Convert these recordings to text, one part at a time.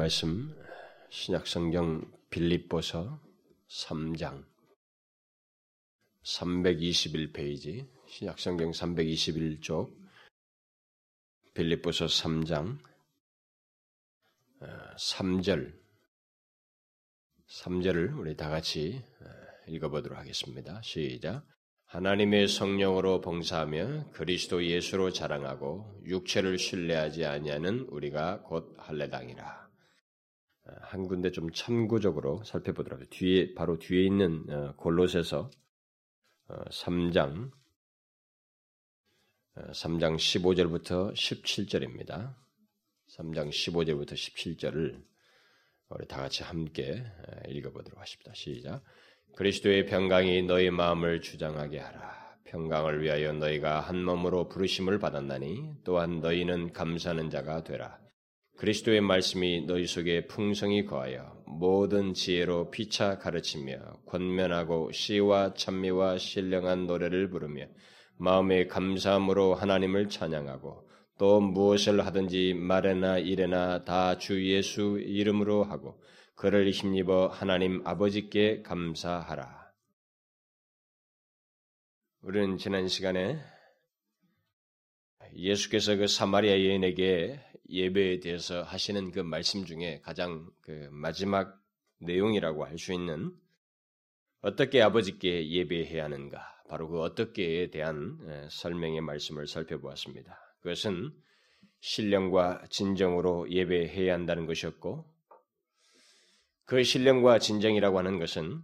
말씀 신약 성경 빌립보서 3장 321페이지 신약 성경 321쪽 빌립보서 3장 3절 어, 3절을 우리 다 같이 어, 읽어 보도록 하겠습니다. 시작. 하나님의 성령으로 봉사하며 그리스도 예수로 자랑하고 육체를 신뢰하지 아니하는 우리가 곧 할례당이라. 한 군데 좀 참고적으로 살펴보도록 하죠. 뒤에 바로 뒤에 있는 어, 골로새서 3장 어, 3장 어, 15절부터 17절입니다. 3장 15절부터 17절을 우리 다 같이 함께 읽어보도록 하십니다. 시작. 그리스도의 평강이 너희 마음을 주장하게 하라. 평강을 위하여 너희가 한 몸으로 부르심을 받았나니 또한 너희는 감사하는 자가 되라. 그리스도의 말씀이 너희 속에 풍성히 거하여 모든 지혜로 피차 가르치며 권면하고 시와 찬미와 신령한 노래를 부르며 마음의 감사함으로 하나님을 찬양하고 또 무엇을 하든지 말에나 일에나 다 주 예수 이름으로 하고 그를 힘입어 하나님 아버지께 감사하라. 우리는 지난 시간에 예수께서 그 사마리아 여인에게 예배에 대해서 하시는 그 말씀 중에 가장 그 마지막 내용이라고 할 수 있는 어떻게 아버지께 예배해야 하는가 바로 그 어떻게에 대한 설명의 말씀을 살펴보았습니다. 그것은 신령과 진정으로 예배해야 한다는 것이었고 그 신령과 진정이라고 하는 것은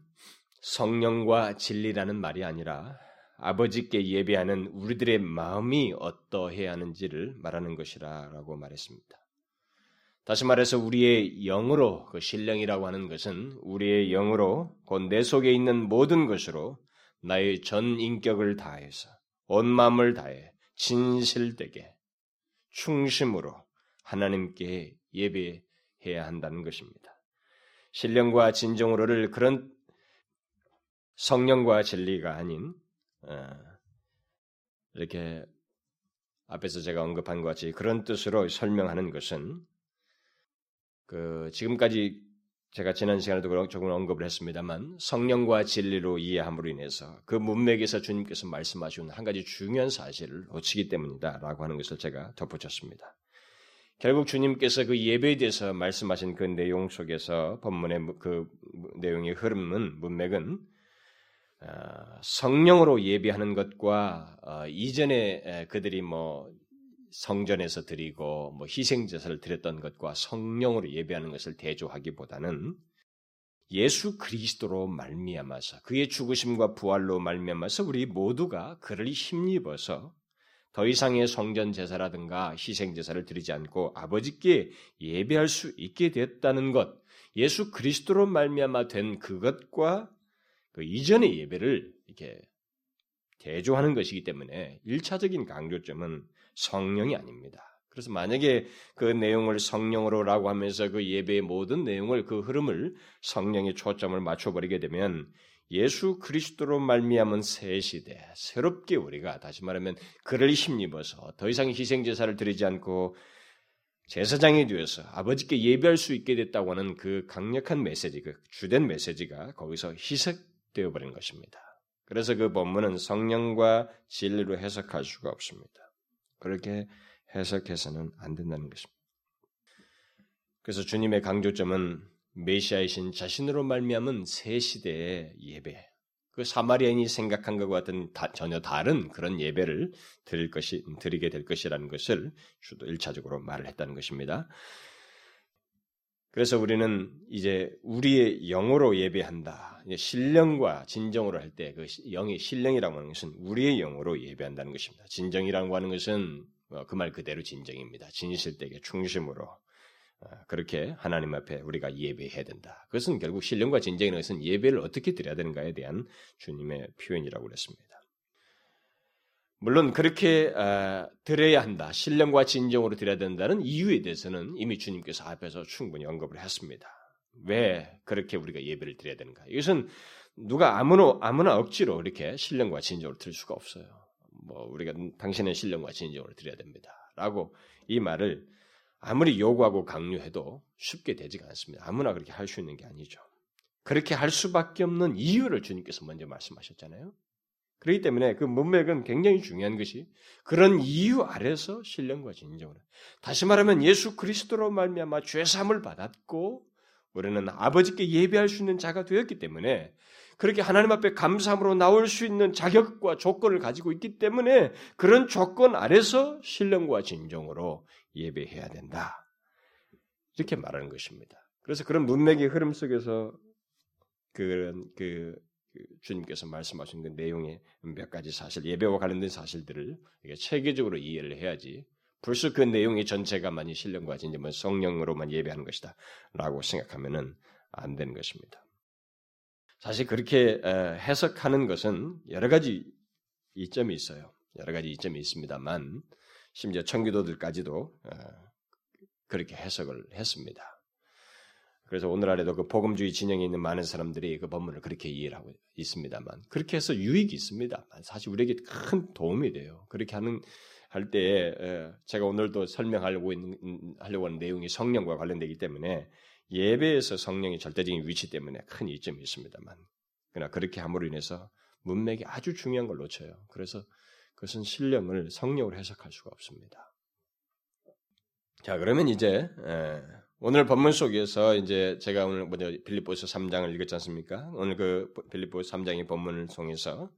성령과 진리라는 말이 아니라 아버지께 예배하는 우리들의 마음이 어떠해야 하는지를 말하는 것이라고 말했습니다. 다시 말해서 우리의 영으로 그 신령이라고 하는 것은 우리의 영으로 곧 내 속에 있는 모든 것으로 나의 전 인격을 다해서 온 마음을 다해 진실되게 충심으로 하나님께 예배해야 한다는 것입니다. 신령과 진정으로를 그런 성령과 진리가 아닌 어, 이렇게 앞에서 제가 언급한 것 같이 그런 뜻으로 설명하는 것은 그 지금까지 제가 지난 시간에도 조금 언급을 했습니다만 성령과 진리로 이해함으로 인해서 그 문맥에서 주님께서 말씀하신 한 가지 중요한 사실을 놓치기 때문이다라고 하는 것을 제가 덧붙였습니다. 결국 주님께서 그 예배에 대해서 말씀하신 그 내용 속에서 본문의 그 내용의 흐름은 문맥은 어, 성령으로 예배하는 것과 어, 이전에 그들이 뭐 성전에서 드리고 뭐 희생 제사를 드렸던 것과 성령으로 예배하는 것을 대조하기보다는 예수 그리스도로 말미암아서 그의 죽으심과 부활로 말미암아서 우리 모두가 그를 힘입어서 더 이상의 성전 제사라든가 희생 제사를 드리지 않고 아버지께 예배할 수 있게 됐다는 것, 예수 그리스도로 말미암아 된 그것과 그 이전의 예배를 이렇게 대조하는 것이기 때문에 1차적인 강조점은 성령이 아닙니다. 그래서 만약에 그 내용을 성령으로라고 하면서 그 예배의 모든 내용을 그 흐름을 성령의 초점을 맞춰버리게 되면 예수 그리스도로 말미암은 새 시대 새롭게 우리가 다시 말하면 그를 힘입어서 더 이상 희생 제사를 드리지 않고 제사장이 되어서 아버지께 예배할 수 있게 됐다고 하는 그 강력한 메시지, 그 주된 메시지가 거기서 희석 되어 버린 것입니다. 그래서 그 본문은 성령과 진리로 해석할 수가 없습니다. 그렇게 해석해서는 안 된다는 것입니다. 그래서 주님의 강조점은 메시아이신 자신으로 말미암은 새 시대의 예배, 그 사마리아인이 생각한 것과 같은 다, 전혀 다른 그런 예배를 드릴 것이 드리게 될 것이라는 것을 주도 일차적으로 말을 했다는 것입니다. 그래서 우리는 이제 우리의 영으로 예배한다. 신령과 진정으로 할 때 그 영의 신령이라고 하는 것은 우리의 영으로 예배한다는 것입니다. 진정이라고 하는 것은 어, 그말 그대로 진정입니다. 진실되게 충심으로 어, 그렇게 하나님 앞에 우리가 예배해야 된다. 그것은 결국 신령과 진정이라는 것은 예배를 어떻게 드려야 되는가에 대한 주님의 표현이라고 그랬습니다. 물론 그렇게 어, 드려야 한다. 신령과 진정으로 드려야 된다는 이유에 대해서는 이미 주님께서 앞에서 충분히 언급을 했습니다. 왜 그렇게 우리가 예배를 드려야 되는가? 이것은 누가 아무나 아무나 억지로 이렇게 신령과 진정으로 드릴 수가 없어요. 뭐 우리가 당신의 신령과 진정으로 드려야 됩니다. 라고 이 말을 아무리 요구하고 강요해도 쉽게 되지가 않습니다. 아무나 그렇게 할 수 있는 게 아니죠. 그렇게 할 수밖에 없는 이유를 주님께서 먼저 말씀하셨잖아요. 그렇기 때문에 그 문맥은 굉장히 중요한 것이 그런 이유 아래서 신령과 진정을 다시 말하면 예수 그리스도로 말미암아 죄 사함을 받았고 우리는 아버지께 예배할 수 있는 자가 되었기 때문에 그렇게 하나님 앞에 감사함으로 나올 수 있는 자격과 조건을 가지고 있기 때문에 그런 조건 아래서 신령과 진정으로 예배해야 된다. 이렇게 말하는 것입니다. 그래서 그런 문맥의 흐름 속에서 그런 그, 그 주님께서 말씀하신 그 내용의 몇 가지 사실 예배와 관련된 사실들을 체계적으로 이해를 해야지 벌써 그 내용의 전체가 많이 신령과 진정 뭐 성령으로만 예배하는 것이다 라고 생각하면은 안 되는 것입니다. 사실 그렇게 해석하는 것은 여러 가지 이점이 있어요. 여러 가지 이점이 있습니다만 심지어 청교도들까지도 어, 그렇게 해석을 했습니다. 그래서 오늘 아래도 그 복음주의 진영에 있는 많은 사람들이 그 본문을 그렇게 이해를 하고 있습니다만 그렇게 해서 유익이 있습니다. 사실 우리에게 큰 도움이 돼요. 그렇게 하는 할 때에 제가 오늘도 설명하려고 있는 하려고 하는 내용이 성령과 관련되기 때문에 예배에서 성령의 절대적인 위치 때문에 큰 이점이 있습니다만 그러나 그렇게 함으로 인해서 문맥이 아주 중요한 걸 놓쳐요. 그래서 그것은 신령을 성령으로 해석할 수가 없습니다. 자, 그러면 이제 오늘 본문 속에서 이제 제가 오늘 먼저 빌립보서 3장을 읽었지 않습니까? 오늘 그 빌립보 3장의 본문을 통해서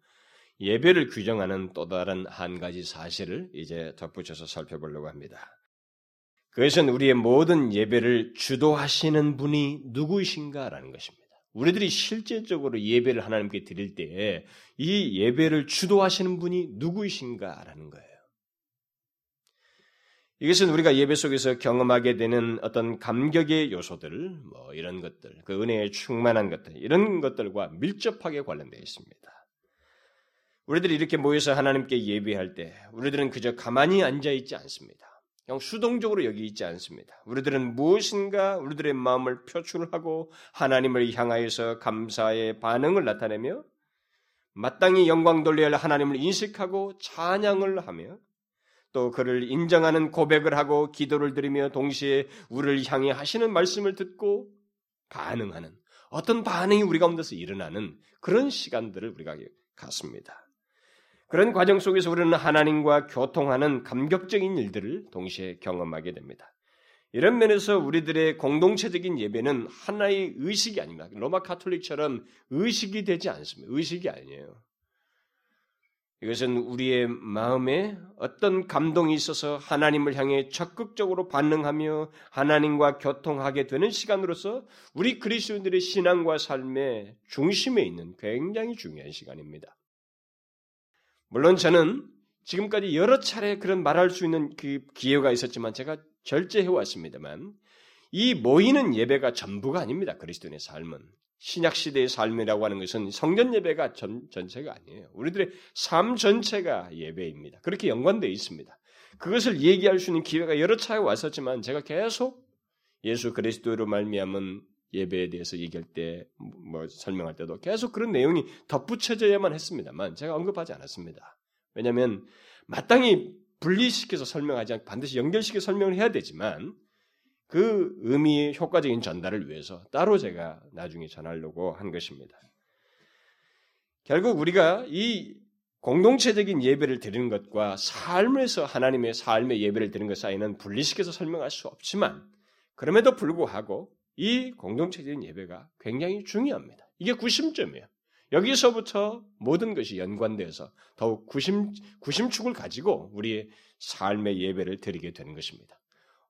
예배를 규정하는 또 다른 한 가지 사실을 이제 덧붙여서 살펴보려고 합니다. 그것은 우리의 모든 예배를 주도하시는 분이 누구이신가라는 것입니다. 우리들이 실제적으로 예배를 하나님께 드릴 때에 이 예배를 주도하시는 분이 누구이신가라는 거예요. 이것은 우리가 예배 속에서 경험하게 되는 어떤 감격의 요소들, 뭐 이런 것들, 그 은혜에 충만한 것들, 이런 것들과 밀접하게 관련되어 있습니다. 우리들이 이렇게 모여서 하나님께 예배할 때, 우리들은 그저 가만히 앉아 있지 않습니다. 그냥 수동적으로 여기 있지 않습니다. 우리들은 무엇인가 우리들의 마음을 표출하고 하나님을 향하여서 감사의 반응을 나타내며 마땅히 영광 돌려야 할 하나님을 인식하고 찬양을 하며 또 그를 인정하는 고백을 하고 기도를 드리며 동시에 우리를 향해 하시는 말씀을 듣고 반응하는 어떤 반응이 우리 가운데서 일어나는 그런 시간들을 우리가 갖습니다. 그런 과정 속에서 우리는 하나님과 교통하는 감격적인 일들을 동시에 경험하게 됩니다. 이런 면에서 우리들의 공동체적인 예배는 하나의 의식이 아닙니다. 로마 카톨릭처럼 의식이 되지 않습니다. 의식이 아니에요. 이것은 우리의 마음에 어떤 감동이 있어서 하나님을 향해 적극적으로 반응하며 하나님과 교통하게 되는 시간으로서 우리 그리스도인들의 신앙과 삶의 중심에 있는 굉장히 중요한 시간입니다. 물론 저는 지금까지 여러 차례 그런 말할 수 있는 그 기회가 있었지만 제가 절제해 왔습니다만 이 모이는 예배가 전부가 아닙니다. 그리스도인의 삶은 신약 시대의 삶이라고 하는 것은 성전 예배가 전, 전체가 아니에요. 우리들의 삶 전체가 예배입니다. 그렇게 연관되어 있습니다. 그것을 얘기할 수 있는 기회가 여러 차례 왔었지만 제가 계속 예수 그리스도로 말미암은 예배에 대해서 얘기할 때, 뭐 설명할 때도 계속 그런 내용이 덧붙여져야만 했습니다만 제가 언급하지 않았습니다. 왜냐하면 마땅히 분리시켜서 설명하지 않고 반드시 연결시켜 설명을 해야 되지만 그 의미의 효과적인 전달을 위해서 따로 제가 나중에 전하려고 한 것입니다. 결국 우리가 이 공동체적인 예배를 드리는 것과 삶에서 하나님의 삶의 예배를 드리는 것 사이는 분리시켜서 설명할 수 없지만 그럼에도 불구하고 이 공동체적인 예배가 굉장히 중요합니다. 이게 구심점이에요. 여기서부터 모든 것이 연관되어서 더욱 구심, 구심축을 가지고 우리의 삶의 예배를 드리게 되는 것입니다.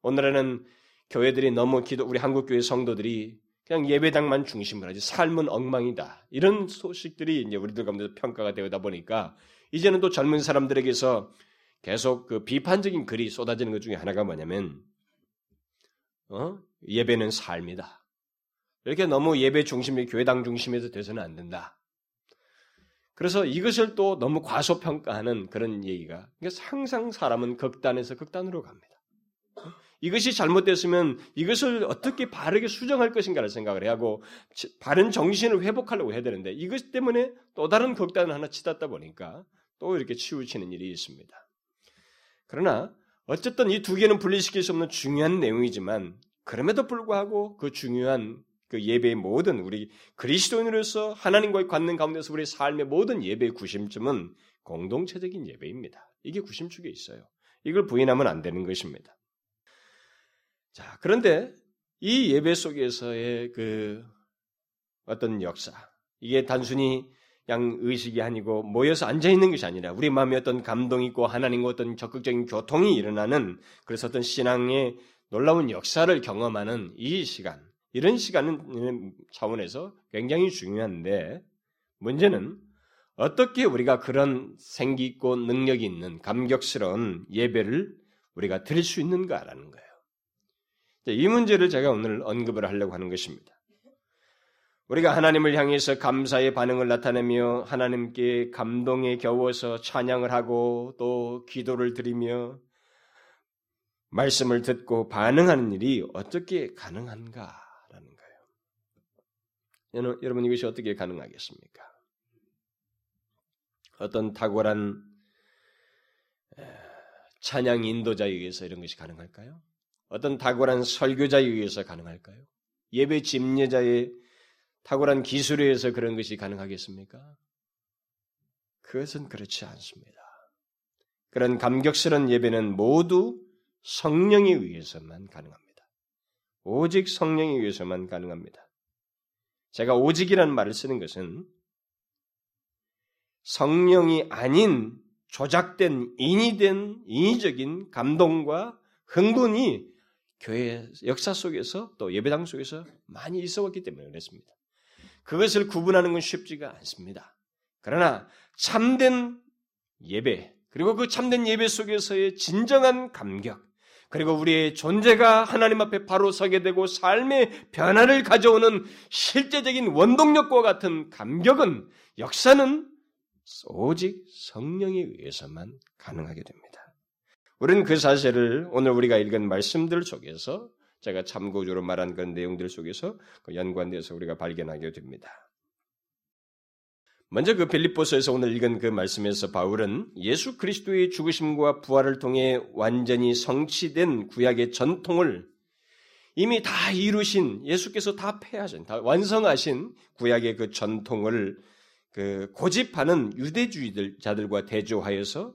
오늘은 교회들이 너무 기도, 우리 한국 교회 성도들이 그냥 예배당만 중심으로 하지 삶은 엉망이다. 이런 소식들이 이제 우리들 가운데 평가가 되다 보니까 이제는 또 젊은 사람들에게서 계속 그 비판적인 글이 쏟아지는 것 중에 하나가 뭐냐면 어? 예배는 삶이다. 이렇게 너무 예배 중심이 교회당 중심에서 돼서는 안 된다. 그래서 이것을 또 너무 과소평가하는 그런 얘기가 그러니까 항상 사람은 극단에서 극단으로 갑니다. 이것이 잘못됐으면 이것을 어떻게 바르게 수정할 것인가를 생각을 해야 하고 바른 정신을 회복하려고 해야 되는데 이것 때문에 또 다른 극단을 하나 치닫다 보니까 또 이렇게 치우치는 일이 있습니다. 그러나 어쨌든 이 두 개는 분리시킬 수 없는 중요한 내용이지만 그럼에도 불구하고 그 중요한 그 예배의 모든 우리 그리스도인으로서 하나님과의 관계 가운데서 우리 삶의 모든 예배의 구심점은 공동체적인 예배입니다. 이게 구심축에 있어요. 이걸 부인하면 안 되는 것입니다. 자, 그런데 이 예배 속에서의 그 어떤 역사, 이게 단순히 양 의식이 아니고 모여서 앉아 있는 것이 아니라 우리 마음에 어떤 감동이 있고 하나님과 어떤 적극적인 교통이 일어나는 그래서 어떤 신앙의 놀라운 역사를 경험하는 이 시간, 이런 시간은 차원에서 굉장히 중요한데 문제는 어떻게 우리가 그런 생기 있고 능력이 있는 감격스러운 예배를 우리가 드릴 수 있는가라는 거예요. 이 문제를 제가 오늘 언급을 하려고 하는 것입니다. 우리가 하나님을 향해서 감사의 반응을 나타내며 하나님께 감동에 겨워서 찬양을 하고 또 기도를 드리며 말씀을 듣고 반응하는 일이 어떻게 가능한가라는 거예요. 여러분 이것이 어떻게 가능하겠습니까? 어떤 탁월한 찬양 인도자에 의해서 이런 것이 가능할까요? 어떤 탁월한 설교자에 의해서 가능할까요? 예배 집례자의 탁월한 기술에 의해서 그런 것이 가능하겠습니까? 그것은 그렇지 않습니다. 그런 감격스러운 예배는 모두 성령에 의해서만 가능합니다. 오직 성령에 의해서만 가능합니다. 제가 오직이라는 말을 쓰는 것은 성령이 아닌 조작된 인위된 인위적인 감동과 흥분이 교회 역사 속에서 또 예배당 속에서 많이 있어 왔기 때문에 그렇습니다. 그것을 구분하는 건 쉽지가 않습니다. 그러나 참된 예배, 그리고 그 참된 예배 속에서의 진정한 감격, 그리고 우리의 존재가 하나님 앞에 바로 서게 되고 삶의 변화를 가져오는 실제적인 원동력과 같은 감격은 역사는 오직 성령에 의해서만 가능하게 됩니다. 우리는 그 사실을 오늘 우리가 읽은 말씀들 속에서 제가 참고적으로 말한 그런 내용들 속에서 그 연관돼서 우리가 발견하게 됩니다. 먼저 그 빌립보서에서 오늘 읽은 그 말씀에서 바울은 예수 그리스도의 죽으심과 부활을 통해 완전히 성취된 구약의 전통을 이미 다 이루신 예수께서 다 폐하신, 다 완성하신 구약의 그 전통을 그 고집하는 유대주의자들과 대조하여서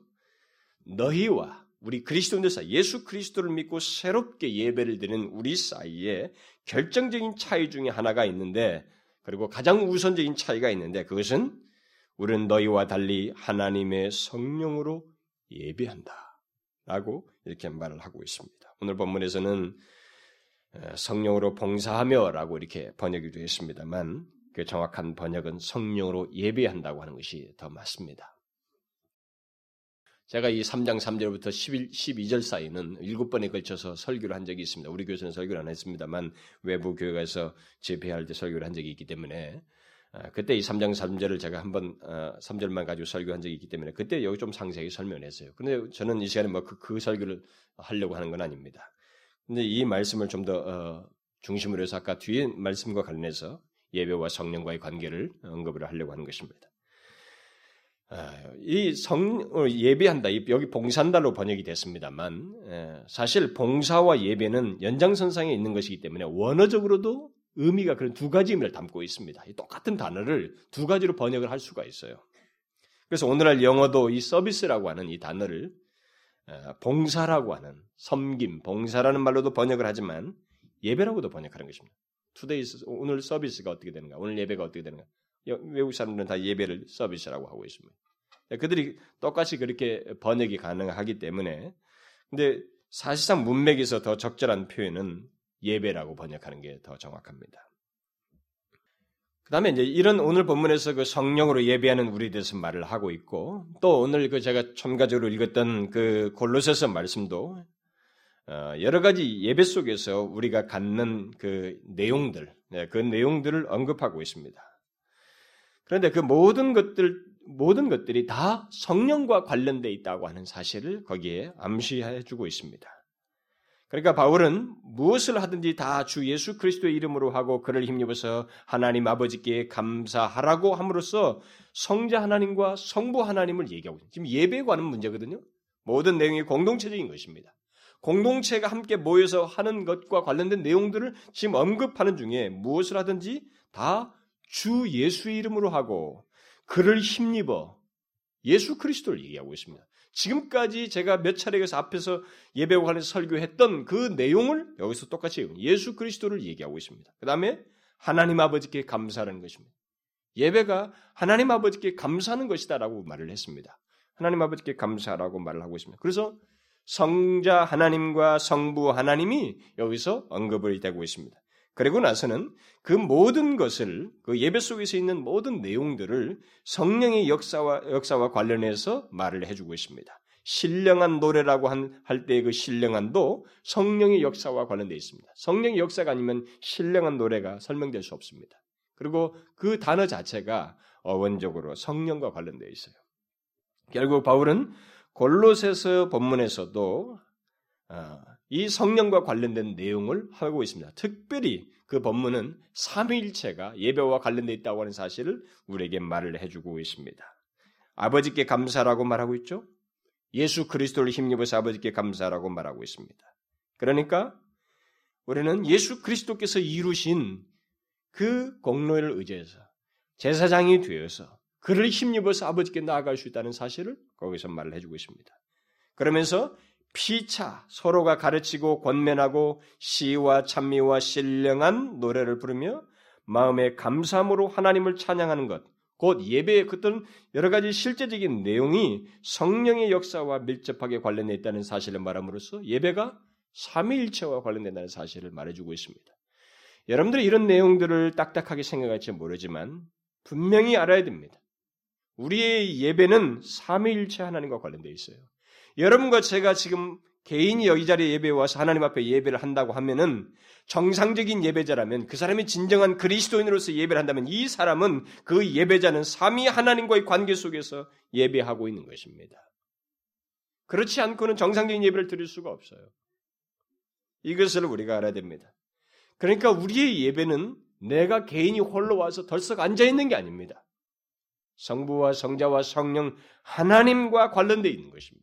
너희와 우리 그리스도인들 사이, 예수 그리스도를 믿고 새롭게 예배를 드리는 우리 사이에 결정적인 차이 중에 하나가 있는데, 그리고 가장 우선적인 차이가 있는데, 그것은 우리는 너희와 달리 하나님의 성령으로 예배한다. 라고 이렇게 말을 하고 있습니다. 오늘 본문에서는 성령으로 봉사하며 라고 이렇게 번역이 되어 있습니다만, 그 정확한 번역은 성령으로 예배한다고 하는 것이 더 맞습니다. 제가 이 3장 3절부터 11, 12절 사이는 7번에 걸쳐서 설교를 한 적이 있습니다. 우리 교회에서는 설교를 안 했습니다만 외부 교회에서 재배할 때 설교를 한 적이 있기 때문에 아, 그때 이 3장 3절을 제가 한번 3절만 아, 가지고 설교한 적이 있기 때문에 그때 여기 좀 상세하게 설명했어요. 근데 저는 이 시간에 뭐그 그 설교를 하려고 하는 건 아닙니다. 근데 이 말씀을 좀더 어, 중심으로 해서 아까 뒤에 말씀과 관련해서 예배와 성령과의 관계를 언급을 하려고 하는 것입니다. 아, 이성 어, 예배한다 여기 봉산달로 번역이 됐습니다만 예, 사실 봉사와 예배는 연장선상에 있는 것이기 때문에 원어적으로도 의미가 그런 두 가지 의미를 담고 있습니다. 똑같은 단어를 두 가지로 번역을 할 수가 있어요. 그래서 오늘날 영어도 이 서비스라고 하는 이 단어를 어, 봉사라고 하는 섬김, 봉사라는 말로도 번역을 하지만 예배라고도 번역하는 것입니다. today 오늘 서비스가 어떻게 되는가? 오늘 예배가 어떻게 되는가? 외국 사람들은 다 예배를 서비스라고 하고 있습니다. 그들이 똑같이 그렇게 번역이 가능하기 때문에 근데 사실상 문맥에서 더 적절한 표현은 예배라고 번역하는 게 더 정확합니다. 그 다음에 이제 이런 오늘 본문에서 그 성령으로 예배하는 우리 대해서 말을 하고 있고 또 오늘 그 제가 첨가적으로 읽었던 그 골로새서 말씀도 어, 여러 가지 예배 속에서 우리가 갖는 그 내용들, 네, 그 내용들을 언급하고 있습니다. 그런데 그 모든 것들, 모든 것들이 다 성령과 관련되어 있다고 하는 사실을 거기에 암시해 주고 있습니다. 그러니까 바울은 무엇을 하든지 다 주 예수 그리스도의 이름으로 하고 그를 힘입어서 하나님 아버지께 감사하라고 함으로써 성자 하나님과 성부 하나님을 얘기하고 있습니다. 지금 예배에 관한 문제거든요. 모든 내용이 공동체적인 것입니다. 공동체가 함께 모여서 하는 것과 관련된 내용들을 지금 언급하는 중에 무엇을 하든지 다 주 예수 이름으로 하고 그를 힘입어 예수 그리스도를 얘기하고 있습니다. 지금까지 제가 몇 차례 에서 앞에서 예배와 관련해서 설교했던 그 내용을 여기서 똑같이 예수 그리스도를 얘기하고 있습니다. 그 다음에 하나님 아버지께 감사하는 것입니다. 예배가 하나님 아버지께 감사하는 것이다라고 말을 했습니다. 하나님 아버지께 감사라고 말을 하고 있습니다. 그래서 성자 하나님과 성부 하나님이 여기서 언급을 되고 있습니다. 그리고 나서는 그 모든 것을 그 예배 속에서 있는 모든 내용들을 성령의 역사와 역사와 관련해서 말을 해주고 있습니다. 신령한 노래라고 할때그 신령한도 성령의 역사와 관련되어 있습니다. 성령의 역사가 아니면 신령한 노래가 설명될 수 없습니다. 그리고 그 단어 자체가 어원적으로 성령과 관련되어 있어요. 결국 바울은 골로새서 본문에서도 어, 이 성령과 관련된 내용을 하고 있습니다. 특별히 그 본문은 삼위일체가 예배와 관련되어 있다고 하는 사실을 우리에게 말을 해주고 있습니다. 아버지께 감사라고 말하고 있죠. 예수 그리스도를 힘입어서 아버지께 감사라고 말하고 있습니다. 그러니까 우리는 예수 그리스도께서 이루신 그 공로를 의지해서 제사장이 되어서 그를 힘입어서 아버지께 나아갈 수 있다는 사실을 거기서 말을 해주고 있습니다. 그러면서 피차 서로가 가르치고 권면하고 시와 찬미와 신령한 노래를 부르며 마음의 감사함으로 하나님을 찬양하는 것, 곧 예배의 어떤 여러 가지 실제적인 내용이 성령의 역사와 밀접하게 관련되어 있다는 사실을 말함으로써 예배가 삼위일체와 관련된다는 사실을 말해주고 있습니다. 여러분들이 이런 내용들을 딱딱하게 생각할지 모르지만 분명히 알아야 됩니다. 우리의 예배는 삼위일체 하나님과 관련되어 있어요. 여러분과 제가 지금 개인이 여기 자리에 예배에 와서 하나님 앞에 예배를 한다고 하면은 정상적인 예배자라면 그 사람이 진정한 그리스도인으로서 예배를 한다면 이 사람은 그 예배자는 삼위 하나님과의 관계 속에서 예배하고 있는 것입니다. 그렇지 않고는 정상적인 예배를 드릴 수가 없어요. 이것을 우리가 알아야 됩니다. 그러니까 우리의 예배는 내가 개인이 홀로 와서 덜썩 앉아 있는 게 아닙니다. 성부와 성자와 성령 하나님과 관련되어 있는 것입니다.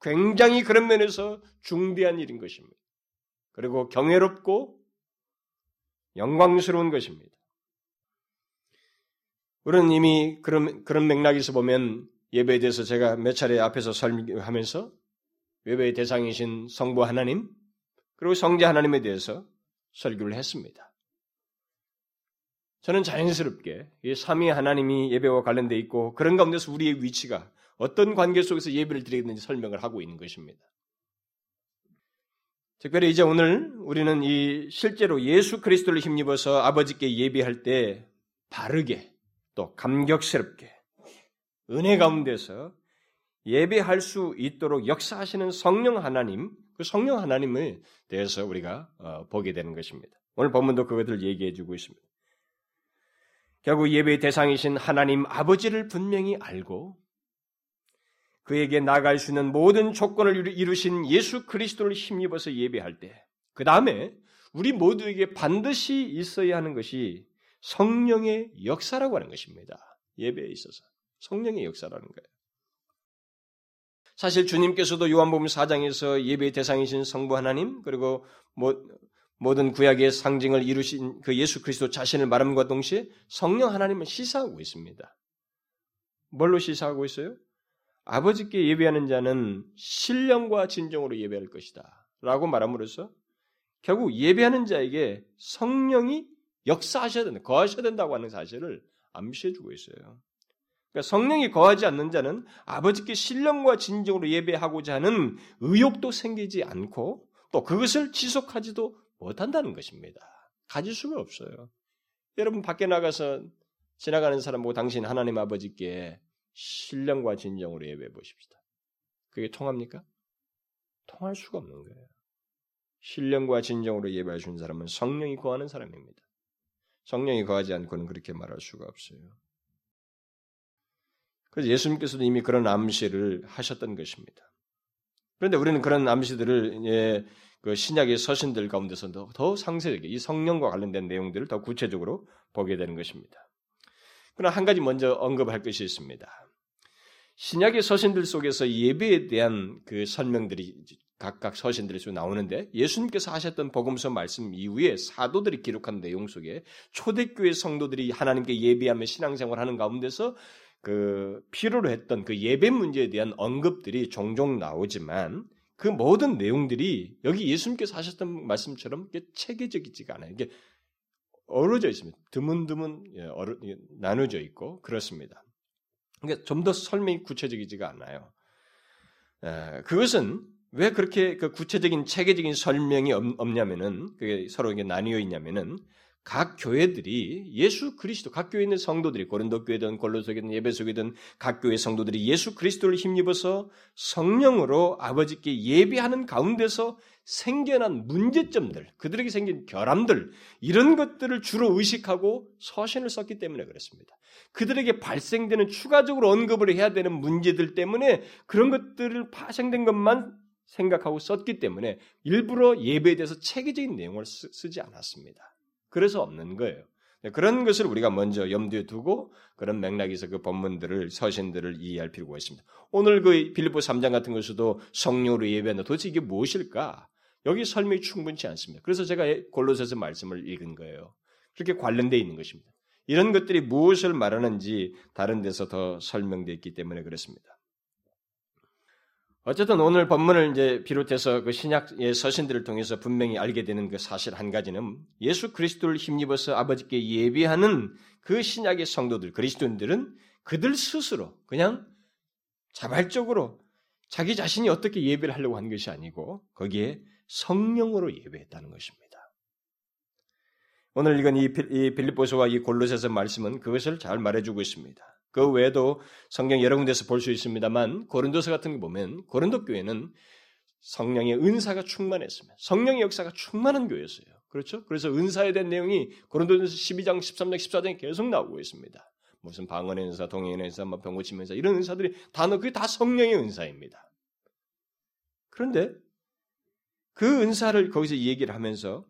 굉장히 그런 면에서 중대한 일인 것입니다. 그리고 경외롭고 영광스러운 것입니다. 우리는 이미 그런, 그런 맥락에서 보면 예배에 대해서 제가 몇 차례 앞에서 설명하면서 예배의 대상이신 성부 하나님, 그리고 성자 하나님에 대해서 설교를 했습니다. 저는 자연스럽게 이 삼위 하나님이 예배와 관련돼 있고 그런 가운데서 우리의 위치가 어떤 관계 속에서 예배를 드리겠는지 설명을 하고 있는 것입니다. 특별히 이제 오늘 우리는 이 실제로 예수 그리스도를 힘입어서 아버지께 예배할 때 바르게 또 감격스럽게 은혜 가운데서 예배할 수 있도록 역사하시는 성령 하나님, 그 성령 하나님에 대해서 우리가 어, 보게 되는 것입니다. 오늘 본문도 그것을 얘기해 주고 있습니다. 결국 예배의 대상이신 하나님 아버지를 분명히 알고 그에게 나갈 수 있는 모든 조건을 이루신 예수 그리스도를 힘입어서 예배할 때, 그 다음에 우리 모두에게 반드시 있어야 하는 것이 성령의 역사라고 하는 것입니다. 예배에 있어서. 성령의 역사라는 거예요. 사실 주님께서도 요한복음 4장에서 예배의 대상이신 성부 하나님, 그리고 모든 구약의 상징을 이루신 그 예수 그리스도 자신을 말함과 동시에 성령 하나님을 시사하고 있습니다. 뭘로 시사하고 있어요? 아버지께 예배하는 자는 신령과 진정으로 예배할 것이다. 라고 말함으로써 결국 예배하는 자에게 성령이 역사하셔야 된다, 거하셔야 된다고 하는 사실을 암시해 주고 있어요. 그러니까 성령이 거하지 않는 자는 아버지께 신령과 진정으로 예배하고자 하는 의욕도 생기지 않고 또 그것을 지속하지도 못한다는 것입니다. 가질 수가 없어요. 여러분 밖에 나가서 지나가는 사람 보고 당신 하나님 아버지께 신령과 진정으로 예배해 보십시다. 그게 통합니까? 통할 수가 없는 거예요. 신령과 진정으로 수 있는 사람은 성령이 거하는 사람입니다. 성령이 거하지 않고는 그렇게 말할 수가 없어요. 그래서 예수님께서도 이미 그런 암시를 하셨던 것입니다. 그런데 우리는 그런 암시들을 예, 그 신약의 서신들 가운데서 더, 더 상세하게 이 성령과 관련된 내용들을 더 구체적으로 보게 되는 것입니다. 그러나 한 가지 먼저 언급할 것이 있습니다. 신약의 서신들 속에서 예배에 대한 그 설명들이 각각 서신들에서 나오는데 예수님께서 하셨던 복음서 말씀 이후에 사도들이 기록한 내용 속에 초대교회 성도들이 하나님께 예비하며 신앙생활 하는 가운데서 그 필요로 했던 그 예배 문제에 대한 언급들이 종종 나오지만 그 모든 내용들이 여기 예수님께서 하셨던 말씀처럼 체계적이지가 않아요. 이게 어우러져 있습니다. 드문드문 예, 어루, 나눠져 있고 그렇습니다. 그러니까 좀 더 설명이 구체적이지가 않아요. 그것은 왜 그렇게 그 구체적인 체계적인 설명이 없, 냐면은 그게 서로 이게 나뉘어 있냐면은 각 교회들이 예수 그리스도 각 교회에 있는 성도들이 고린도 교회든 골로새든 예배소교든 각 교회 성도들이 예수 그리스도를 힘입어서 성령으로 아버지께 예배하는 가운데서 생겨난 문제점들, 그들에게 생긴 결함들 이런 것들을 주로 의식하고 서신을 썼기 때문에 그렇습니다. 그들에게 발생되는 추가적으로 언급을 해야 되는 문제들 때문에 그런 것들을 파생된 것만 생각하고 썼기 때문에 일부러 예배에 대해서 체계적인 내용을 쓰, 지 않았습니다. 그래서 없는 거예요. 네, 그런 것을 우리가 먼저 염두에 두고 그런 맥락에서 그 본문들을 서신들을 이해할 필요가 있습니다. 오늘 그 빌립보 3장 같은 것에도 성령으로 예배한다. 도대체 이게 무엇일까? 여기 설명이 충분치 않습니다. 그래서 제가 골로새서 말씀을 읽은 거예요. 그렇게 관련되어 있는 것입니다. 이런 것들이 무엇을 말하는지 다른 데서 더 설명되어 있기 때문에 그렇습니다. 어쨌든 오늘 본문을 이제 비롯해서 그 신약의 서신들을 통해서 분명히 알게 되는 그 사실 한 가지는 예수 그리스도를 힘입어서 아버지께 예비하는 그 신약의 성도들, 그리스도인들은 그들 스스로 그냥 자발적으로 자기 자신이 어떻게 예배를 하려고 하는 것이 아니고 거기에 성령으로 예배했다는 것입니다. 오늘 읽은 이 빌립보서와 이 골로새서 말씀은 그것을 잘 말해주고 있습니다. 그 외에도 성경 여러 군데서 볼 수 있습니다만 고린도서 같은 거 보면 고린도 교회는 성령의 은사가 충만했습니다. 성령의 역사가 충만한 교회였어요. 그렇죠? 그래서 은사에 대한 내용이 고린도전서 12장, 13장, 14장에 계속 나오고 있습니다. 무슨 방언의 은사, 동행의 은사, 뭐 은사 이런 은사들이 단어 그게 다 성령의 은사입니다. 그런데 그 은사를 거기서 얘기를 하면서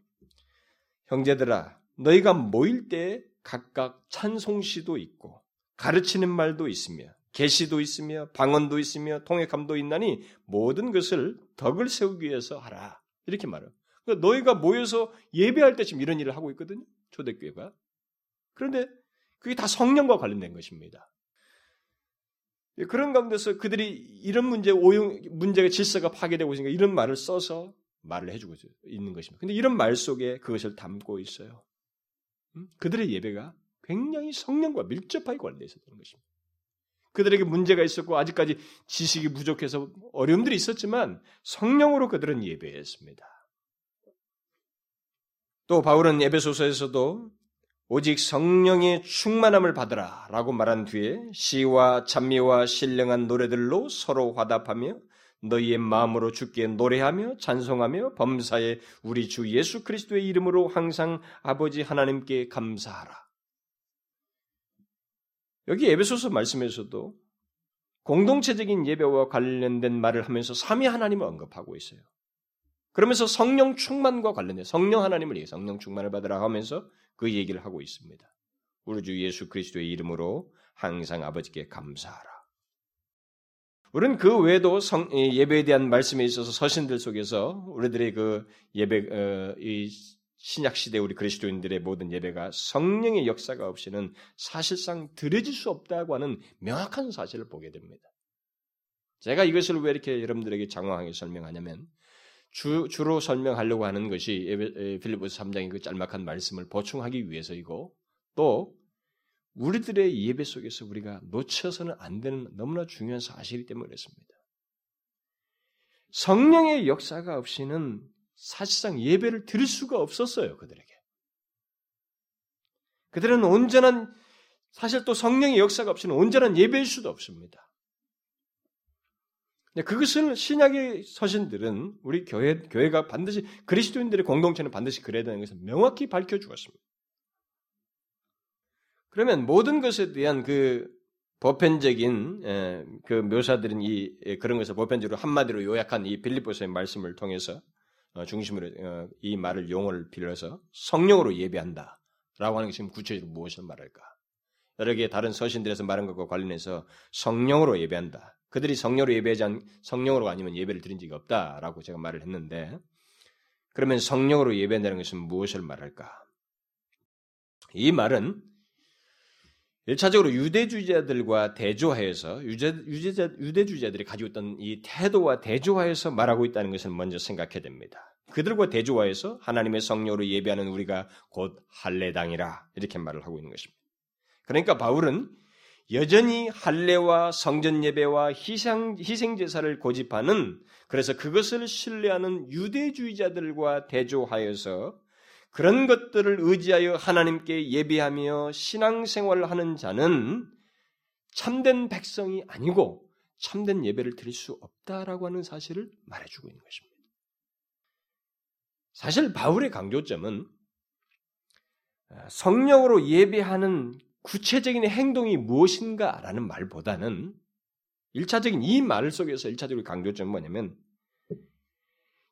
형제들아 너희가 모일 때 각각 찬송시도 있고 가르치는 말도 있으며 계시도 있으며 방언도 있으며 통역함도 있나니 모든 것을 덕을 세우기 위해서 하라. 이렇게 말해요. 그러니까 너희가 모여서 예배할 때 지금 이런 일을 하고 있거든요. 초대교회가. 그런데 그게 다 성령과 관련된 것입니다. 그런 가운데서 그들이 이런 문제, 오용, 문제가 질서가 파괴되고 있으니까 이런 말을 써서 말을 해주고 있는 것입니다. 근데 이런 말 속에 그것을 담고 있어요. 그들의 예배가 굉장히 성령과 밀접하게 관련되어 있었던 것입니다. 그들에게 문제가 있었고 아직까지 지식이 부족해서 어려움들이 있었지만 성령으로 그들은 예배했습니다. 또 바울은 에베소서에서도 오직 성령의 충만함을 받으라 라고 말한 뒤에 시와 찬미와 신령한 노래들로 서로 화답하며 너희의 마음으로 주께 노래하며 찬송하며 범사에 우리 주 예수 그리스도의 이름으로 항상 아버지 하나님께 감사하라. 여기 에베소서 말씀에서도 공동체적인 예배와 관련된 말을 하면서 삼위 하나님을 언급하고 있어요. 그러면서 성령 충만과 관련된 성령 하나님을 얘기 성령 충만을 받으라 하면서 그 얘기를 하고 있습니다. 우리 주 예수 그리스도의 이름으로 항상 아버지께 감사하라. 우리는 그 외에도 성, 예배에 대한 말씀에 있어서 서신들 속에서 우리들의 그 예배, 어, 이 신약 시대 우리 그리스도인들의 모든 예배가 성령의 역사가 없이는 사실상 드려질 수 없다고 하는 명확한 사실을 보게 됩니다. 제가 이것을 왜 이렇게 여러분들에게 장황하게 설명하냐면 주, 주로 설명하려고 하는 것이 필리포스 3장의 그 짤막한 말씀을 보충하기 위해서이고 또 우리들의 예배 속에서 우리가 놓쳐서는 안 되는 너무나 중요한 사실이기 때문에 그렇습니다. 성령의 역사가 없이는 사실상 예배를 드릴 수가 없었어요, 그들에게. 그들은 온전한, 사실 또 성령의 역사가 없이는 온전한 예배일 수도 없습니다. 그것을 신약의 서신들은 우리 교회, 교회가 반드시 그리스도인들의 공동체는 반드시 그래야 되는 것을 명확히 밝혀 주었습니다. 그러면 모든 것에 대한 그 보편적인 그 묘사들은 이 그런 것을 보편적으로 한마디로 요약한 이 빌립보서의 말씀을 통해서 어, 중심으로 어, 이 말을 용어를 빌려서 성령으로 예배한다. 라고 하는 게 지금 구체적으로 무엇을 말할까? 여러 개의 다른 서신들에서 말한 것과 관련해서 성령으로 예배한다. 그들이 성령으로 예배하지 않, 성령으로 아니면 예배를 드린 적이 없다라고 제가 말을 했는데, 그러면 성령으로 예배한다는 것은 무엇을 말할까? 이 말은 1차적으로 유대주의자들과 대조하여서 유대, 유대자, 유대주의자들이 가지고 있던 이 태도와 대조하여서 말하고 있다는 것을 먼저 생각해야 됩니다. 그들과 대조하여서 하나님의 성령으로 예배하는 우리가 곧 할례당이라 이렇게 말을 하고 있는 것입니다. 그러니까 바울은 여전히 할례와 성전 예배와 희생 희생 제사를 고집하는 그래서 그것을 신뢰하는 유대주의자들과 대조하여서 그런 것들을 의지하여 하나님께 예배하며 신앙생활을 하는 자는 참된 백성이 아니고 참된 예배를 드릴 수 없다라고 하는 사실을 말해주고 있는 것입니다. 사실 바울의 강조점은 성령으로 예배하는 구체적인 행동이 무엇인가라는 말보다는 1차적인 이 말 속에서 1차적으로 강조점은 뭐냐면